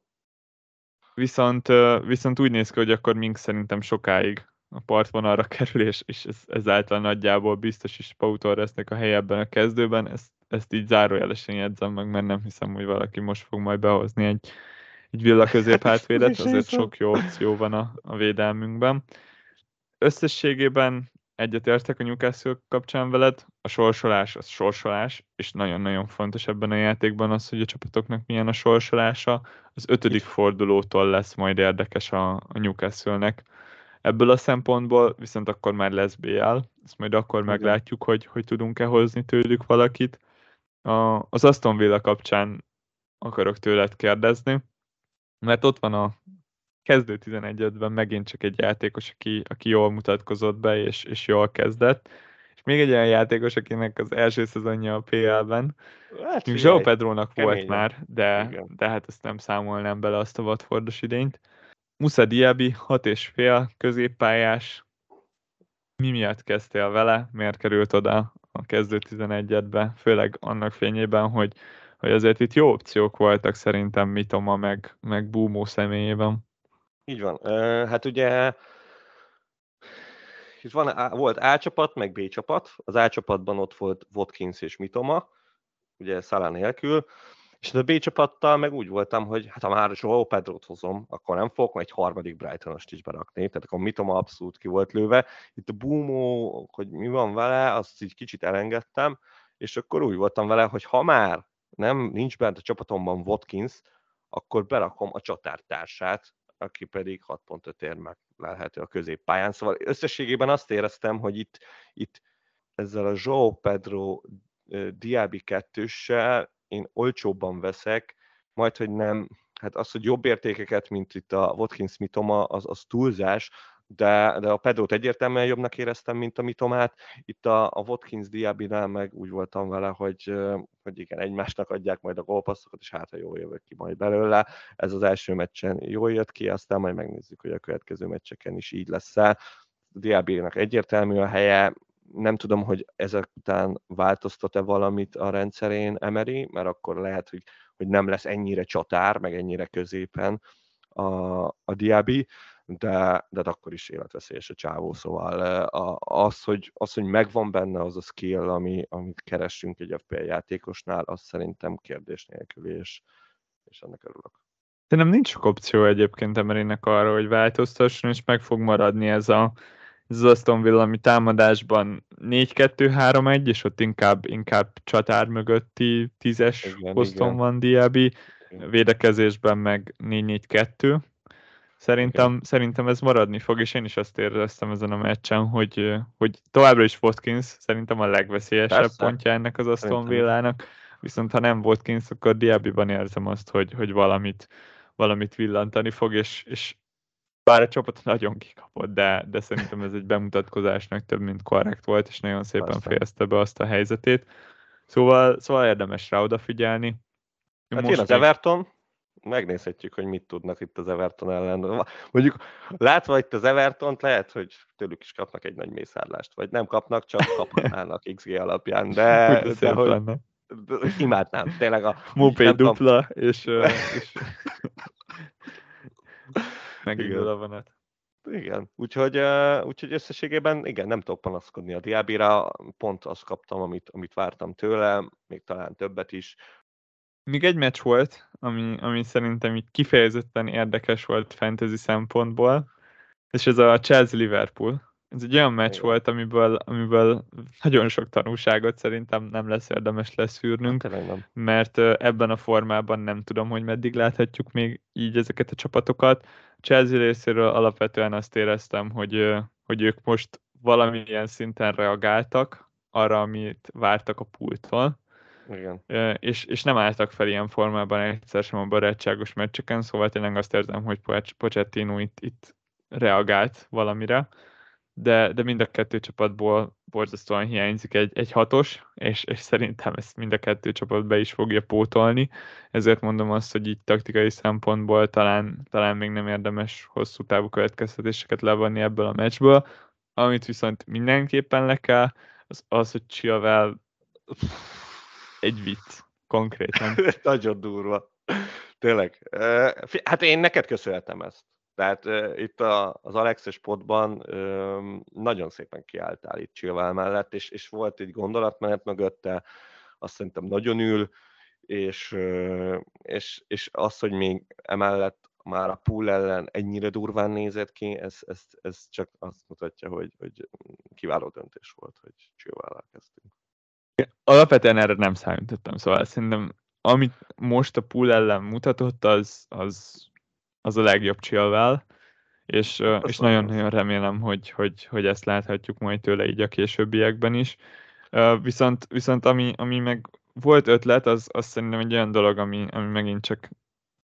Viszont, viszont úgy néz ki, hogy akkor Minx szerintem sokáig a partvonalra kerül, és, és ez, ezáltal nagyjából biztos is Pau Torresnek a helye ebben a kezdőben. Ezt, ezt így zárójelesen jegyzem meg, mert nem hiszem, hogy valaki most fog majd behozni egy, egy villa középhátvédet, azért sok jó opció van a, a védelmünkben. Összességében egyetértek a Newcastle kapcsán veled, a sorsolás az sorsolás, és nagyon-nagyon fontos ebben a játékban az, hogy a csapatoknak milyen a sorsolása. Az ötödik fordulótól lesz majd érdekes a, a Newcastle-nek Ebből a szempontból viszont akkor már lesz BL, ezt majd akkor Igen. meglátjuk, hogy, hogy tudunk-e hozni tőlük valakit. A, az Aston Villa kapcsán akarok tőled kérdezni, mert ott van a kezdő 11-ben megint csak egy játékos, aki, aki jól mutatkozott be, és, és jól kezdett. És még egy olyan játékos, akinek az első szezonja a PL-ben. Hát, Zsó Pedrónak volt már, de, de hát ezt nem számolnám bele azt a Watfordos idényt. Musa Diaby, 6 és fél, középpályás. Mi miatt kezdtél vele? Miért került oda a kezdő 11-be? Főleg annak fényében, hogy, hogy azért itt jó opciók voltak szerintem Mitoma meg, meg Búmó személyében. Így van. Hát ugye itt van, volt A csapat, meg B csapat. Az A csapatban ott volt Watkins és Mitoma, ugye Szalá nélkül. És a B csapattal meg úgy voltam, hogy hát ha már Joao Pedrot hozom, akkor nem fogok egy harmadik Brightonost is berakni, tehát akkor Mitoma abszolút ki volt lőve. Itt a Boomo, hogy mi van vele, azt így kicsit elengedtem, és akkor úgy voltam vele, hogy ha már nem nincs bent a csapatomban Watkins, akkor berakom a csatártársát, aki pedig 6 pontot ér meg lehető a középpályán. Szóval összességében azt éreztem, hogy itt, itt ezzel a Joao Pedro Diaby kettőssel én olcsóbban veszek, majd, hogy nem, hát az, hogy jobb értékeket, mint itt a Watkins Mitoma, az, az túlzás, de, de a Pedrót egyértelműen jobbnak éreztem, mint a Mitomát. Itt a, a Watkins Diabinál meg úgy voltam vele, hogy, hogy igen, egymásnak adják majd a gólpasszokat, és hát ha jól jövök ki majd belőle. Ez az első meccsen jól jött ki, aztán majd megnézzük, hogy a következő meccseken is így lesz-e. Diabinak egyértelmű a helye, nem tudom, hogy ezek után változtat-e valamit a rendszerén Emery, mert akkor lehet, hogy, hogy nem lesz ennyire csatár, meg ennyire középen a, a Diaby, de, de akkor is életveszélyes a csávó, szóval az, hogy, az, hogy megvan benne az a skill, ami, amit keressünk egy FPL játékosnál, az szerintem kérdés nélkül, és, és ennek örülök. Szerintem nincs sok opció egyébként Emerynek arra, hogy változtasson, és meg fog maradni ez a az Aston Villa, ami támadásban 4-2-3-1, és ott inkább, inkább csatár mögötti tízes igen, poszton igen. van Diaby, védekezésben meg 4-4-2. Szerintem, okay. szerintem ez maradni fog, és én is azt éreztem ezen a meccsen, hogy, hogy továbbra is Watkins szerintem a legveszélyesebb Persze. pontja ennek az Aston Villának, viszont ha nem Watkins, akkor Diaby-ban érzem azt, hogy, hogy valamit, valamit villantani fog, és, és bár a csapat nagyon kikapott, de, de szerintem ez egy bemutatkozásnak több, mint korrekt volt, és nagyon szépen Aztán. fejezte be azt a helyzetét. Szóval, szóval érdemes rá odafigyelni. Hát Most jön az Everton, megnézhetjük, hogy mit tudnak itt az Everton ellen. Mondjuk látva itt az Evertont, lehet, hogy tőlük is kapnak egy nagy mészárlást, vagy nem kapnak, csak kapnának XG alapján, de, de, de hogy, lenne. imádnám, tényleg a... Mopé dupla, és, és Megindul a vonat. Igen, úgyhogy, úgyhogy összességében igen, nem tudok panaszkodni a Diabira, pont azt kaptam, amit, amit vártam tőle, még talán többet is. Még egy meccs volt, ami, ami szerintem így kifejezetten érdekes volt fantasy szempontból, és ez a Chelsea-Liverpool. ez egy olyan meccs volt, amiből, amiből nagyon sok tanulságot szerintem nem lesz érdemes leszűrnünk, hát, mert ebben a formában nem tudom, hogy meddig láthatjuk még így ezeket a csapatokat. Chelsea részéről alapvetően azt éreztem, hogy, hogy ők most valamilyen szinten reagáltak arra, amit vártak a pulttól. Igen. És, és nem álltak fel ilyen formában egyszer sem a barátságos meccseken, szóval tényleg azt érzem, hogy Pochettino itt, itt reagált valamire de, de mind a kettő csapatból borzasztóan hiányzik egy, egy hatos, és, és szerintem ezt mind a kettő csapat be is fogja pótolni, ezért mondom azt, hogy így taktikai szempontból talán, talán még nem érdemes hosszú távú következtetéseket levonni ebből a meccsből, amit viszont mindenképpen le kell, az az, hogy Chilwell egy vicc, konkrétan. Nagyon durva. Tényleg. Hát én neked köszönhetem ezt. Tehát uh, itt a, az Alexes potban uh, nagyon szépen kiálltál itt Csillvál mellett, és, és volt egy gondolatmenet mögötte, azt szerintem nagyon ül, és, uh, és, és az, hogy még emellett már a pool ellen ennyire durván nézett ki, ez, ez, ez csak azt mutatja, hogy, hogy kiváló döntés volt, hogy Csillvállal kezdtünk. Alapvetően erre nem számítottam, szóval szerintem amit most a pool ellen mutatott, az, az az a legjobb chillvel, és, és nagyon-nagyon remélem, hogy, hogy, hogy ezt láthatjuk majd tőle így a későbbiekben is. Viszont, viszont ami, ami meg volt ötlet, az, az szerintem egy olyan dolog, ami, ami megint csak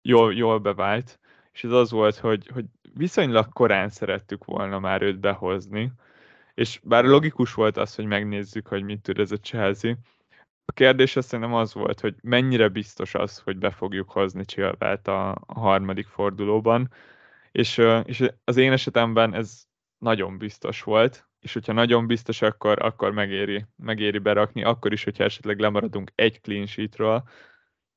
jól, jól bevált, és ez az volt, hogy, hogy viszonylag korán szerettük volna már őt behozni, és bár logikus volt az, hogy megnézzük, hogy mit tud ez a Chelsea, a kérdés azt szerintem az volt, hogy mennyire biztos az, hogy be fogjuk hozni Chilvelt a, a harmadik fordulóban, és, és az én esetemben ez nagyon biztos volt, és hogyha nagyon biztos, akkor, akkor megéri, megéri berakni, akkor is, hogyha esetleg lemaradunk egy clean sheetről,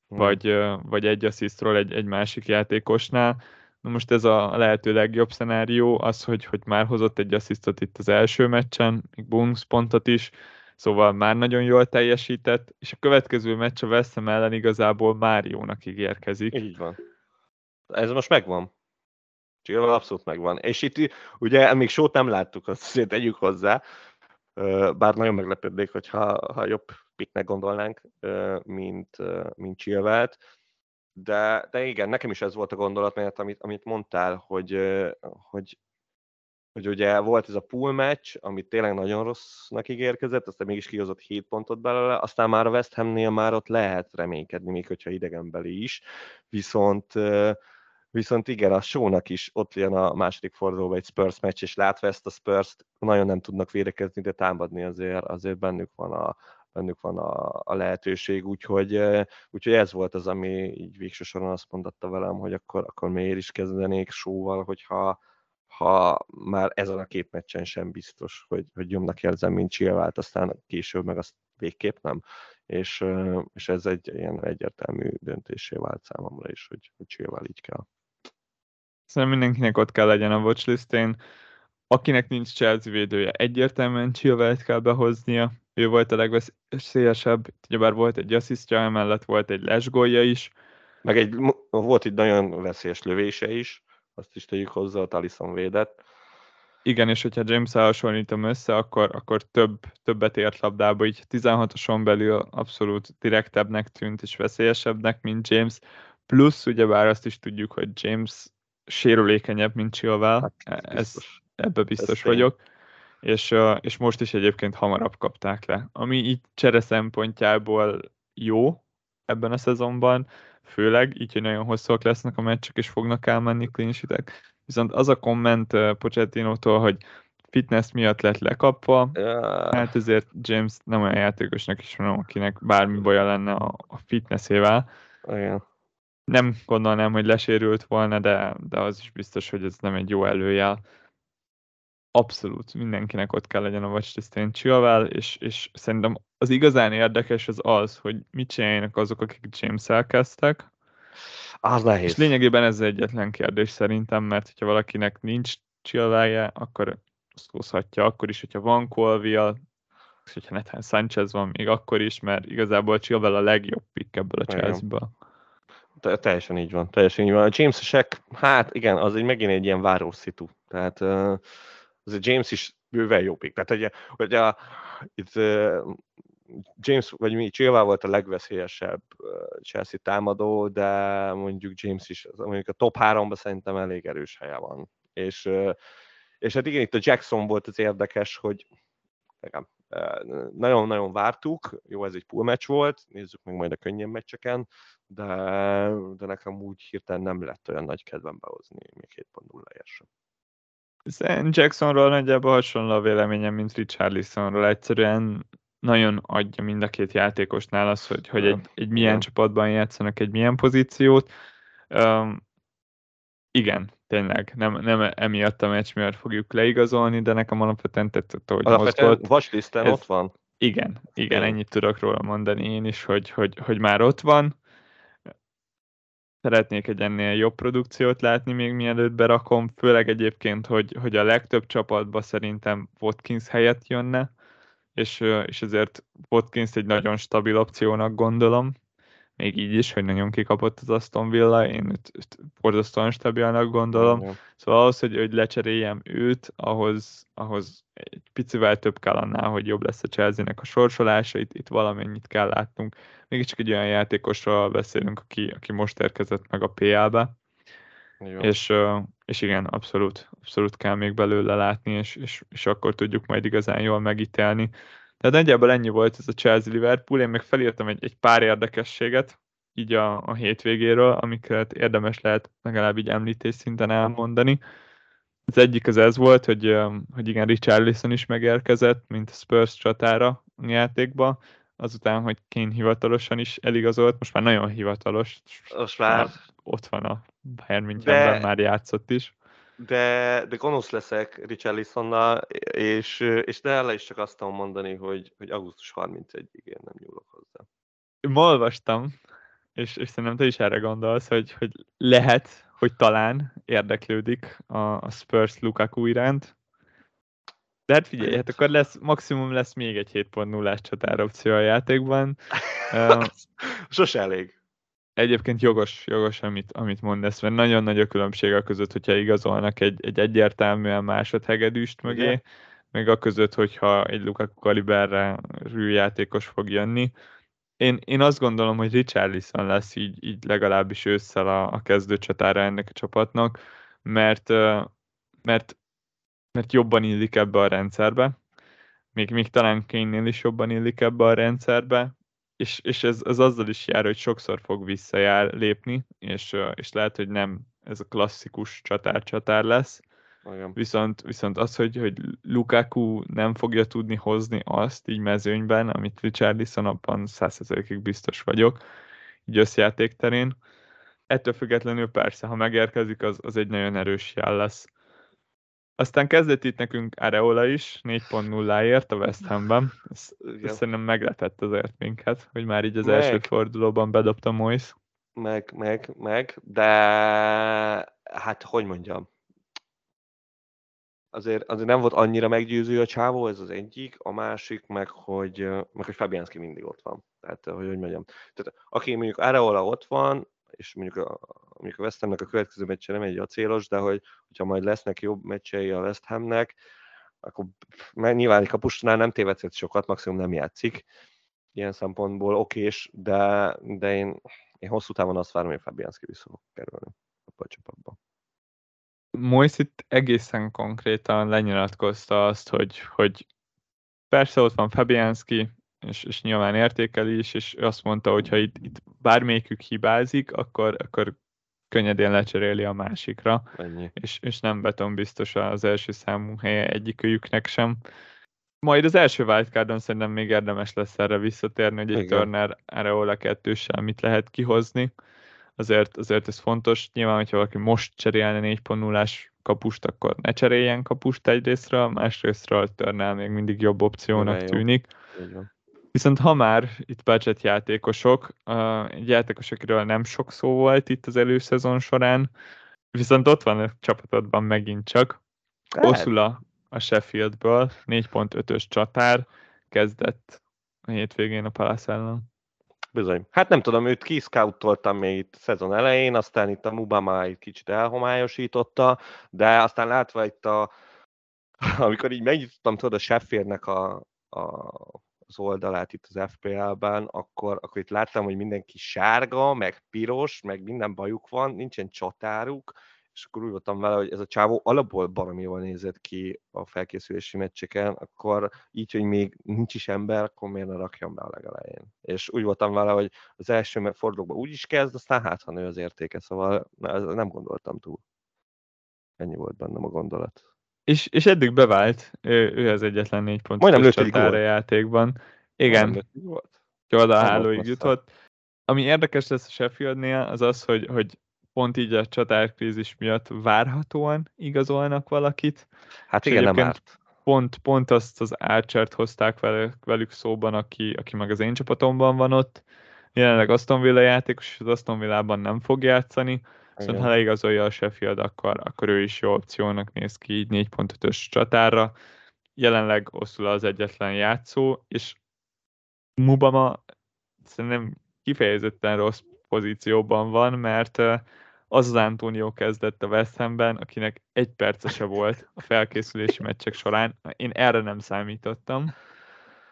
hmm. vagy, vagy egy assistról egy, egy másik játékosnál. Na most ez a lehető legjobb szenárió, az, hogy, hogy már hozott egy assistot itt az első meccsen, még bonus pontot is, Szóval már nagyon jól teljesített, és a következő meccs a West ellen igazából már jónak ígérkezik. Így van. Ez most megvan. Csillval abszolút megvan. És itt ugye még sót nem láttuk, azt azért tegyük hozzá, bár nagyon meglepődnék, hogyha ha jobb piknek gondolnánk, mint, mint Chilvelt. De, de igen, nekem is ez volt a gondolat, mert amit, amit mondtál, hogy, hogy hogy ugye volt ez a pool match, ami tényleg nagyon rossznak ígérkezett, aztán mégis kihozott 7 pontot belőle, aztán már a West Hamnél már ott lehet reménykedni, még hogyha idegenbeli is, viszont Viszont igen, a show is ott jön a második fordulóban egy Spurs meccs, és látva ezt a spurs nagyon nem tudnak védekezni, de támadni azért, azért bennük van a, bennük van a, a lehetőség, úgyhogy, úgyhogy ez volt az, ami így végső soron azt mondatta velem, hogy akkor, akkor miért is kezdenék sóval, hogyha, ha már ezen a két meccsen sem biztos, hogy, hogy jobbnak érzem, mint Csillvált, aztán később meg azt végképp nem. És, és ez egy ilyen egyértelmű döntésé vált számomra is, hogy, hogy Csillvál így kell. Szerintem mindenkinek ott kell legyen a watchlistén. Akinek nincs Chelsea védője, egyértelműen Chilwell-t kell behoznia. Ő volt a legveszélyesebb, ugyebár volt egy asszisztja, emellett volt egy lesgolja is. Meg egy, volt itt nagyon veszélyes lövése is azt is tegyük hozzá, a Talisson védett. Igen, és hogyha james hasonlítom össze, akkor, akkor több, többet ért labdába, így 16-oson belül abszolút direktebbnek tűnt és veszélyesebbnek, mint James. Plusz ugyebár azt is tudjuk, hogy James sérülékenyebb, mint Chilwell. Hát, Ez, ebbe biztos Ez vagyok. És, és most is egyébként hamarabb kapták le. Ami így csere szempontjából jó ebben a szezonban, főleg, így, hogy nagyon hosszúak lesznek a meccsek, és fognak elmenni clean Viszont az a komment Pochettino-tól, hogy fitness miatt lett lekapva, yeah. hát ezért James nem olyan játékosnak is van, akinek bármi baja lenne a, a fitnessével. Yeah. Nem gondolnám, hogy lesérült volna, de, de az is biztos, hogy ez nem egy jó előjel. Abszolút, mindenkinek ott kell legyen a watchlistén Chilwell, és, és szerintem az igazán érdekes az az, hogy mit csináljanak azok, akik James-el kezdtek. Az nehéz. És lényegében ez egyetlen kérdés szerintem, mert hogyha valakinek nincs chilwell akkor azt hozhatja, akkor is, hogyha van Colville, és hogyha Nathan Sanchez van, még akkor is, mert igazából Chilwell a legjobb pick ebből a Chelsea-ből. Te, teljesen így van, teljesen így van. A James hát igen, az egy megint egy ilyen várószitu. Tehát uh, az a James is bőven jobbik. Tehát, hogy, hogy a, itt James, vagy mi, Chilwell volt a legveszélyesebb Chelsea támadó, de mondjuk James is, mondjuk a top 3-ban szerintem elég erős helye van. És, és hát igen, itt a Jackson volt az érdekes, hogy nagyon-nagyon vártuk, jó, ez egy pool meccs volt, nézzük meg majd a könnyen meccseken, de, de nekem úgy hirtelen nem lett olyan nagy kedvem behozni még 7.0-ért sem. Szent Jacksonról nagyjából hasonló a véleményem, mint Richarlisonról. Egyszerűen nagyon adja mind a két játékosnál az, hogy, hogy egy, egy milyen ja. csapatban játszanak, egy milyen pozíciót. Um, igen, tényleg, nem, nem emiatt a meccs miatt fogjuk leigazolni, de nekem alapvetően tetszett, hogy mozgott. Vaslisten ott van? Igen, igen, ennyit tudok róla mondani én is, hogy, hogy, hogy már ott van. Szeretnék egy ennél jobb produkciót látni még mielőtt berakom, főleg egyébként, hogy, hogy a legtöbb csapatba szerintem Watkins helyett jönne, és, és ezért Watkins egy nagyon stabil opciónak gondolom, még így is, hogy nagyon kikapott az Aston Villa, én borzasztóan stabilnak gondolom. Mm, szóval ahhoz, hogy, hogy lecseréljem őt, ahhoz, ahhoz egy picivel több kell annál, hogy jobb lesz a Chelsea-nek a sorsolása, itt, itt valamennyit kell látnunk. Mégiscsak egy olyan játékosról beszélünk, aki, aki most érkezett meg a PL-be, és, és igen, abszolút, abszolút kell még belőle látni, és, és, és akkor tudjuk majd igazán jól megítelni. Tehát nagyjából ennyi volt ez a Chelsea-Liverpool, én meg felírtam egy, egy pár érdekességet, így a, a hétvégéről, amiket érdemes lehet legalább így említés szinten elmondani. Az egyik az ez volt, hogy, hogy igen, Richarlison is megérkezett, mint a Spurs csatára a játékba, azután, hogy Kane hivatalosan is eligazolt, most már nagyon hivatalos. Most már. már ott van a Bayern Münchenben, de, már játszott is. De, de gonosz leszek Richarlisonnal, és, és de el is csak azt tudom mondani, hogy, hogy augusztus 31-ig én nem nyúlok hozzá. Ma olvastam, és, és szerintem te is erre gondolsz, hogy, hogy lehet, hogy talán érdeklődik a, a Spurs Lukaku iránt, de hát figyelj, hát akkor lesz, maximum lesz még egy 7.0-ás csatár opció a játékban. Sose elég. Egyébként jogos, jogos amit, amit mondasz, mert nagyon nagy a különbség a között, hogyha igazolnak egy, egy egyértelműen másodhegedűst mögé, Igen. meg a között, hogyha egy Lukaku kaliberre játékos fog jönni. Én, én azt gondolom, hogy Richarlison lesz így, így legalábbis ősszel a, a kezdőcsatára ennek a csapatnak, mert, mert mert jobban illik ebbe a rendszerbe, még, még talán kénynél is jobban illik ebbe a rendszerbe, és, és ez, ez azzal is jár, hogy sokszor fog visszajár lépni, és, és lehet, hogy nem ez a klasszikus csatár-csatár lesz, Igen. Viszont, viszont az, hogy, hogy Lukaku nem fogja tudni hozni azt így mezőnyben, amit Richarlison abban 100%-ig biztos vagyok, így összjáték terén. Ettől függetlenül persze, ha megérkezik, az, az egy nagyon erős jel lesz. Aztán kezdett itt nekünk Areola is, 4.0-ért a West Hamben. Ez, ez szerintem meglepett azért minket, hogy már így az meg, első fordulóban bedobta Mois. Meg, meg, meg, de hát hogy mondjam, azért, azért nem volt annyira meggyőző a csávó, ez az egyik, a másik meg, hogy, meg, hogy Fabianski mindig ott van. Tehát, hogy, hogy mondjam. Tehát, aki mondjuk Areola ott van, és mondjuk a, mondjuk a West Hamnek a következő meccse nem egy a célos, de hogy, hogyha majd lesznek jobb meccsei a West Hamnek, akkor mert nyilván egy kapusnál nem tévedhet sokat, maximum nem játszik. Ilyen szempontból okés, de, de én, én hosszú távon azt várom, hogy Fabianski vissza fog kerülni a csapatba. Mois itt egészen konkrétan lenyilatkozta azt, hogy, hogy persze ott van Fabianski, és, és nyilván értékeli is, és azt mondta, hogy ha itt, itt bármelyikük hibázik, akkor, akkor könnyedén lecseréli a másikra, Ennyi. És, és nem beton biztos az első számú helye egyikőjüknek sem. Majd az első wildcardon szerintem még érdemes lesz erre visszatérni, hogy egy Igen. Turner Areola kettőssel mit lehet kihozni. Azért, azért ez fontos. Nyilván, hogyha valaki most cserélne 4.0-ás kapust, akkor ne cseréljen kapust egyrésztről, másrésztről Turner még mindig jobb opciónak tűnik. Igen. Viszont ha már itt budget játékosok, egy játékos, akiről nem sok szó volt itt az előszezon során, viszont ott van a csapatodban megint csak. Oszula a Sheffieldből, 4.5-ös csatár, kezdett a hétvégén a Palace ellen. Bizony. Hát nem tudom, őt kiszkáutoltam még itt szezon elején, aztán itt a Mubama egy kicsit elhomályosította, de aztán látva itt a amikor így megnyitottam tudod a Sheffieldnek a, a, az oldalát itt az FPL-ben, akkor, akkor itt láttam, hogy mindenki sárga, meg piros, meg minden bajuk van, nincsen csatáruk, és akkor úgy voltam vele, hogy ez a csávó alapból baromi jól nézett ki a felkészülési meccseken, akkor így, hogy még nincs is ember, akkor miért ne rakjam be a legelején. És úgy voltam vele, hogy az első fordulókban úgy is kezd, aztán hát, ha nő az értéke, szóval nem gondoltam túl. Ennyi volt bennem a gondolat. És, és eddig bevált, ő, ő az egyetlen négy pont. Majdnem lőtt a játékban. Igen, hálóig jutott. Ami érdekes lesz a Sheffieldnél, az az, hogy, hogy pont így a csatárkrízis miatt várhatóan igazolnak valakit. Hát igen, nem árt. Pont, pont azt az Archert hozták velük, velük szóban, aki, aki meg az én csapatomban van ott. Jelenleg Aston Villa játékos, és az Aston Villában nem fog játszani. Szóval ha leigazolja a Sheffield, akkor, akkor ő is jó opciónak néz ki így 4.5-ös csatára. Jelenleg oszul az egyetlen játszó, és Mubama szerintem kifejezetten rossz pozícióban van, mert az az Antonio kezdett a West Hamben, akinek egy percese volt a felkészülési meccsek során. Én erre nem számítottam,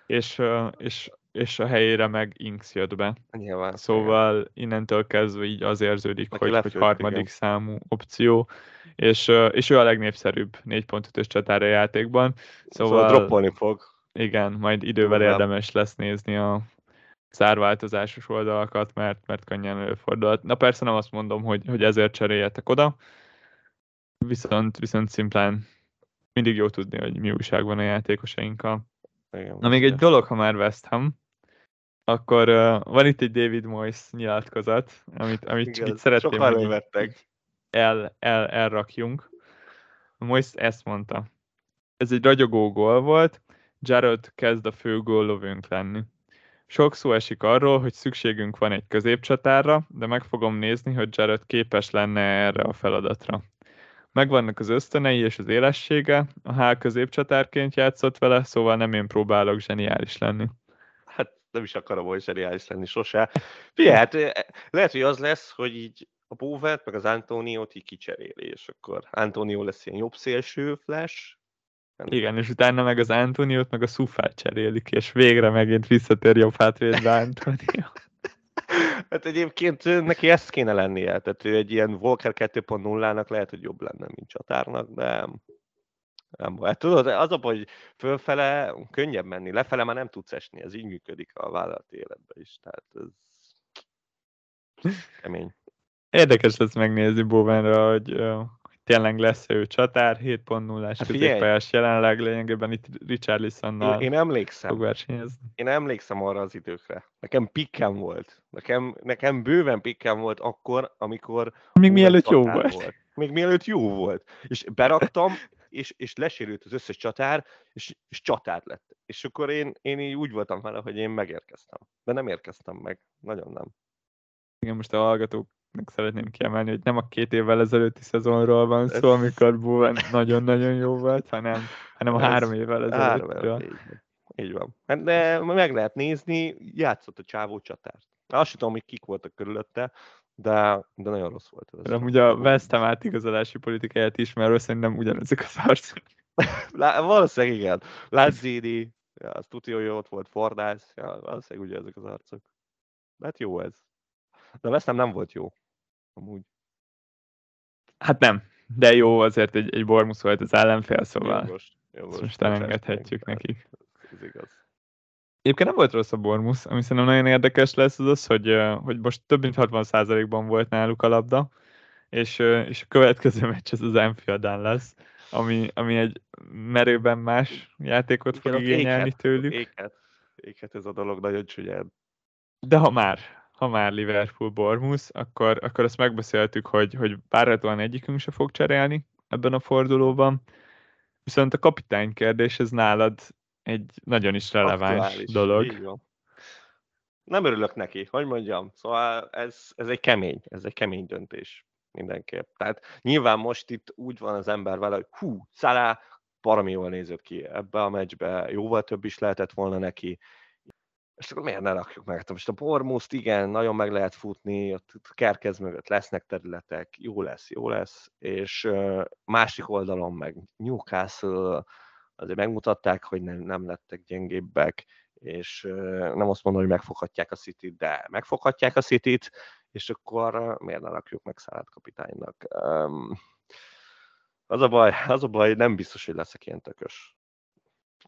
és, és, és a helyére meg Inks jött be. Nyilván. Szóval igen. innentől kezdve így az érződik, Aki hogy, hogy harmadik igen. számú opció, és, és ő a legnépszerűbb 4.5-ös csatára játékban. Szóval, szóval droppolni fog. Igen, majd idővel érdemes lesz nézni a, szárváltozásos oldalakat, mert, mert könnyen előfordulhat. Na persze nem azt mondom, hogy, hogy ezért cseréljetek oda, viszont, viszont szimplán mindig jó tudni, hogy mi újság van a játékosainkkal. Igen, Na még egy dolog, ha már West Ham, akkor uh, van itt egy David Moyes nyilatkozat, amit, amit Igen, csak itt szeretném, hogy el, el, elrakjunk. Moyes ezt mondta. Ez egy ragyogó gól volt, Jared kezd a fő góllövőnk lenni. Sok szó esik arról, hogy szükségünk van egy középcsatárra, de meg fogom nézni, hogy Jared képes lenne erre a feladatra. Megvannak az ösztönei és az élessége, a H középcsatárként játszott vele, szóval nem én próbálok zseniális lenni. Hát nem is akarom hogy zseniális lenni sose. Figyelj, hát eh, lehet, hogy az lesz, hogy így a Bóvert meg az Antoniót így kicseréli, és akkor Antonio lesz ilyen jobb szélső flash, igen, és utána meg az Antoniót, meg a Szufát cserélik, és végre megint visszatér jobb hátvédbe Antonió. hát egyébként neki ezt kéne lennie, tehát ő egy ilyen Walker 2.0-nak lehet, hogy jobb lenne, mint csatárnak, de nem hát tudod, az a hogy fölfele könnyebb menni, lefele már nem tudsz esni, ez így működik a vállalati életben is, tehát ez kemény. Érdekes lesz megnézni Bovenra, hogy tényleg lesz ő csatár, 7.0-ás hát középpályás jelenleg, lényegében itt Richarlisonnal én, én emlékszem, fog versenyezni. Én emlékszem arra az időkre. Nekem pikkem volt. Nekem, nekem bőven pikkem volt akkor, amikor... Még mielőtt jó volt. volt. Még mielőtt jó volt. És beraktam, és, és lesérült az összes csatár, és, és csatár lett. És akkor én, én így úgy voltam vele, hogy én megérkeztem. De nem érkeztem meg. Nagyon nem. Igen, most a hallgatók meg szeretném kiemelni, hogy nem a két évvel ezelőtti szezonról van szó, amikor Bowen nagyon-nagyon jó volt, hanem, hanem a három évvel ezelőtt. Így, így van. Hát de meg lehet nézni, játszott a csávó csatárt. Azt tudom, hogy kik voltak körülötte, de, de nagyon rossz volt. Ez. De ugye a West Ham átigazolási politikáját ismerve szerintem ugyanezek az arcok. valószínűleg igen. Lazzini, ja, az tudja, hogy ott volt Fordász, ja, valószínűleg ugye ezek az arcok. De hát jó ez. De West Ham nem volt jó amúgy. Hát nem, de jó, azért egy, egy Bormus volt az ellenfél, szóval jogos, jogos, most elengedhetjük nekik. Ez igaz. Egyébként nem volt rossz a Bormus, ami szerintem nagyon érdekes lesz az az, hogy, hogy most több mint 60%-ban volt náluk a labda, és, és a következő meccs az az enfield lesz, ami, ami egy merőben más játékot Igen, fog igényelni éghet, tőlük. Éghet, éghet ez a dolog nagyon csúnyán. De ha már, ha már Liverpool Bormus, akkor, akkor azt megbeszéltük, hogy, hogy várhatóan egyikünk se fog cserélni ebben a fordulóban. Viszont a kapitány kérdés, ez nálad egy nagyon is releváns Aktuális, dolog. Nem örülök neki, hogy mondjam. Szóval ez, ez egy kemény, ez egy kemény döntés mindenképp. Tehát nyilván most itt úgy van az ember vele, hogy hú, Szalá parami jól nézett ki ebbe a meccsbe, jóval több is lehetett volna neki, és akkor miért ne rakjuk meg? Hát most a Bormuszt igen, nagyon meg lehet futni, ott kerkez mögött lesznek területek, jó lesz, jó lesz, és másik oldalon meg Newcastle azért megmutatták, hogy nem, nem lettek gyengébbek, és nem azt mondom, hogy megfoghatják a City-t, de megfoghatják a City-t, és akkor miért ne rakjuk meg Szállat kapitánynak? Az a baj, az a baj, nem biztos, hogy leszek ilyen tökös.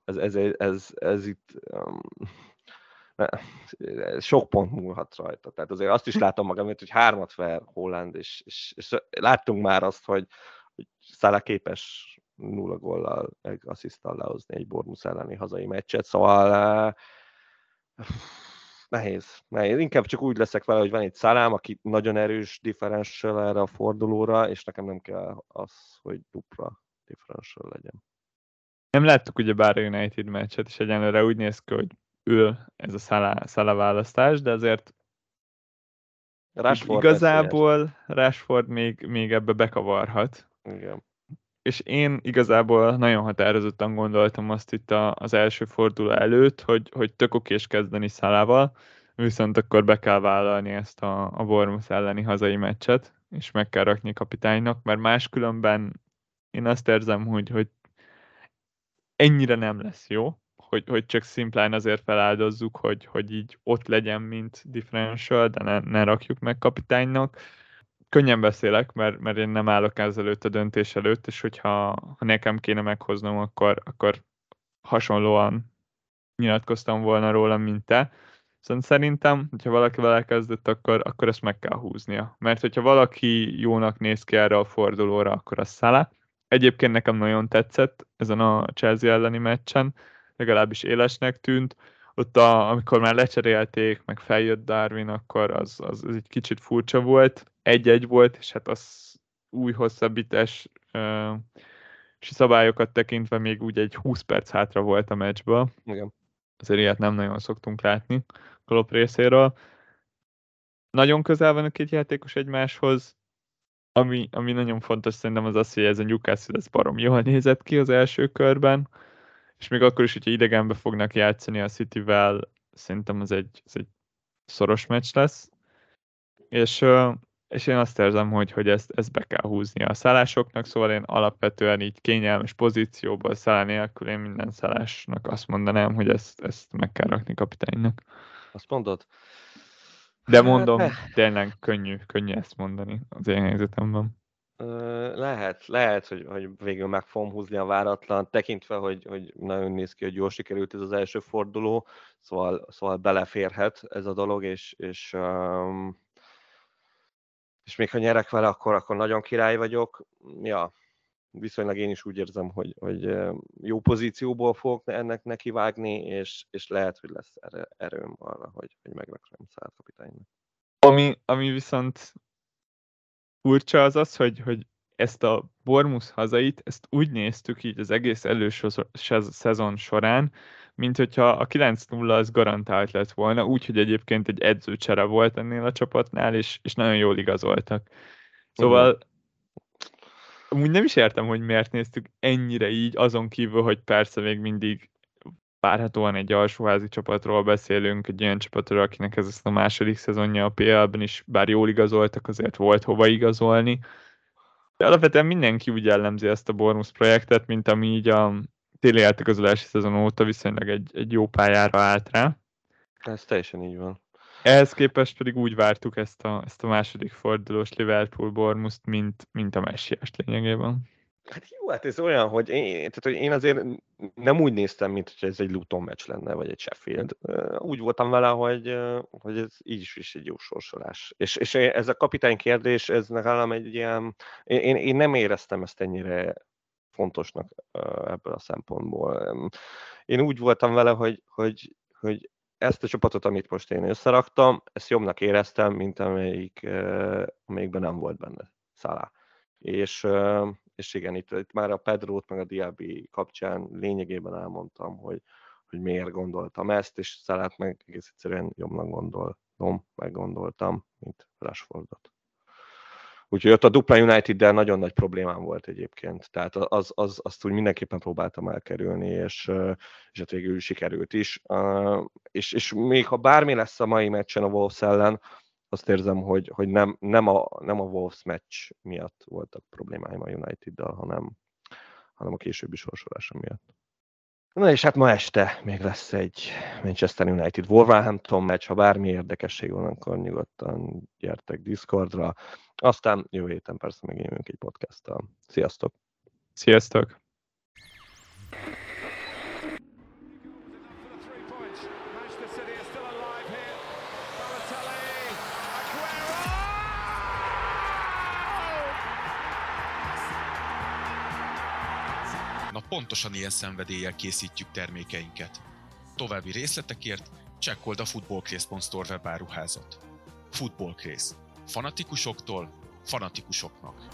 Ez, ez, ez, ez, ez itt sok pont múlhat rajta. Tehát azért azt is látom magam, hogy hármat ver Holland, és, és, és láttunk már azt, hogy, hogy Szála képes nulla gollal, meg asszisztal lehozni egy Bormus elleni hazai meccset, szóval uh, nehéz, nehéz. Inkább csak úgy leszek vele, hogy van egy szalám, aki nagyon erős differential erre a fordulóra, és nekem nem kell az, hogy dupla differential legyen. Nem láttuk ugye bár a United meccset, és egyenlőre úgy néz ki, hogy ül ez a Szala, Szala választás, de azért Rashford igazából. Rashford még, még ebbe bekavarhat. Igen. És én igazából nagyon határozottan gondoltam azt itt a, az első forduló előtt, hogy, hogy tök okés kezdeni Szalával, viszont akkor be kell vállalni ezt a, a Bournemouth elleni hazai meccset, és meg kell rakni kapitánynak, mert máskülönben én azt érzem, hogy, hogy ennyire nem lesz jó, hogy, hogy csak szimplán azért feláldozzuk, hogy, hogy így ott legyen, mint differential, de ne, ne rakjuk meg kapitánynak. Könnyen beszélek, mert, mert én nem állok ezelőtt a döntés előtt, és hogyha ha nekem kéne meghoznom, akkor, akkor hasonlóan nyilatkoztam volna róla, mint te. Szóval szerintem, hogyha valaki vele kezdett, akkor, akkor ezt meg kell húznia. Mert hogyha valaki jónak néz ki erre a fordulóra, akkor a Szala. Egyébként nekem nagyon tetszett ezen a Chelsea elleni meccsen, legalábbis élesnek tűnt. Ott, a, amikor már lecserélték, meg feljött Darwin, akkor az, az, az egy kicsit furcsa volt. Egy-egy volt, és hát az új hosszabbítás uh, szabályokat tekintve még úgy egy 20 perc hátra volt a meccsből. Igen. Azért ilyet nem nagyon szoktunk látni Klopp részéről. Nagyon közel van a két játékos egymáshoz, ami, ami nagyon fontos szerintem az az, hogy ez a Newcastle ez barom jól nézett ki az első körben, és még akkor is, hogyha idegenbe fognak játszani a City-vel, szerintem ez egy, ez egy szoros meccs lesz, és, és én azt érzem, hogy, hogy ezt, ezt be kell húzni a szállásoknak, szóval én alapvetően így kényelmes pozícióból száll nélkül én minden szállásnak azt mondanám, hogy ezt, ezt meg kell rakni kapitánynak. Azt mondod? De hát, mondom, tényleg könnyű, könnyű ezt mondani az én helyzetemben. Lehet, lehet, hogy, hogy végül meg fogom húzni a váratlan, tekintve, hogy, hogy nagyon néz ki, hogy jól sikerült ez az első forduló, szóval, szóval beleférhet ez a dolog, és, és, és még ha nyerek vele, akkor, akkor nagyon király vagyok. Ja, viszonylag én is úgy érzem, hogy, hogy jó pozícióból fogok ennek nekivágni, és, és lehet, hogy lesz erőm arra, hogy, hogy megrakjam szállt kapitánynak. Ami, ami viszont furcsa az az, hogy, hogy ezt a Bormus hazait, ezt úgy néztük így az egész elős szezon során, mint hogyha a 9-0 az garantált lett volna, úgyhogy egyébként egy edzőcsere volt ennél a csapatnál, és, és nagyon jól igazoltak. Szóval amúgy nem is értem, hogy miért néztük ennyire így, azon kívül, hogy persze még mindig várhatóan egy alsóházi csapatról beszélünk, egy olyan csapatról, akinek ez a második szezonja a PL-ben is, bár jól igazoltak, azért volt hova igazolni. De alapvetően mindenki úgy jellemzi ezt a Bormus projektet, mint ami így a téli játékozolási szezon óta viszonylag egy, egy jó pályára állt rá. Ez teljesen így van. Ehhez képest pedig úgy vártuk ezt a, ezt a második fordulós Liverpool Bormuszt, mint, mint a messiást lényegében. Hát jó, hát ez olyan, hogy én, tehát, hogy én azért nem úgy néztem, mint hogy ez egy Luton meccs lenne, vagy egy Sheffield. Úgy voltam vele, hogy, hogy ez így is, is egy jó sorsolás. És, és ez a kapitány kérdés, ez nekem egy ilyen, én, én nem éreztem ezt ennyire fontosnak ebből a szempontból. Én úgy voltam vele, hogy, hogy, hogy ezt a csapatot, amit most én összeraktam, ezt jobbnak éreztem, mint amelyik, amelyikben nem volt benne Szalá. És, és igen, itt, itt már a Pedrót meg a Diaby kapcsán lényegében elmondtam, hogy, hogy miért gondoltam ezt, és Szalát meg egész egyszerűen jobbnak gondolom, meg gondoltam, mint Rashfordot. Úgyhogy ott a dupla United-del nagyon nagy problémám volt egyébként. Tehát az, az, azt úgy mindenképpen próbáltam elkerülni, és, és hát végül sikerült is. És, és még ha bármi lesz a mai meccsen a Wolves ellen, azt érzem, hogy, hogy nem, nem, a, nem a Wolves meccs miatt voltak problémáim a United-dal, hanem, hanem a későbbi sorsolása miatt. Na és hát ma este még lesz egy Manchester United Wolverhampton meccs, ha bármi érdekesség van, akkor nyugodtan gyertek Discordra. Aztán jövő héten persze megint egy podcasttal. Sziasztok! Sziasztok! Pontosan ilyen szenvedéllyel készítjük termékeinket. További részletekért csekkold a footballcraze.store webáruházat. Footballcraze. Fanatikusoktól fanatikusoknak.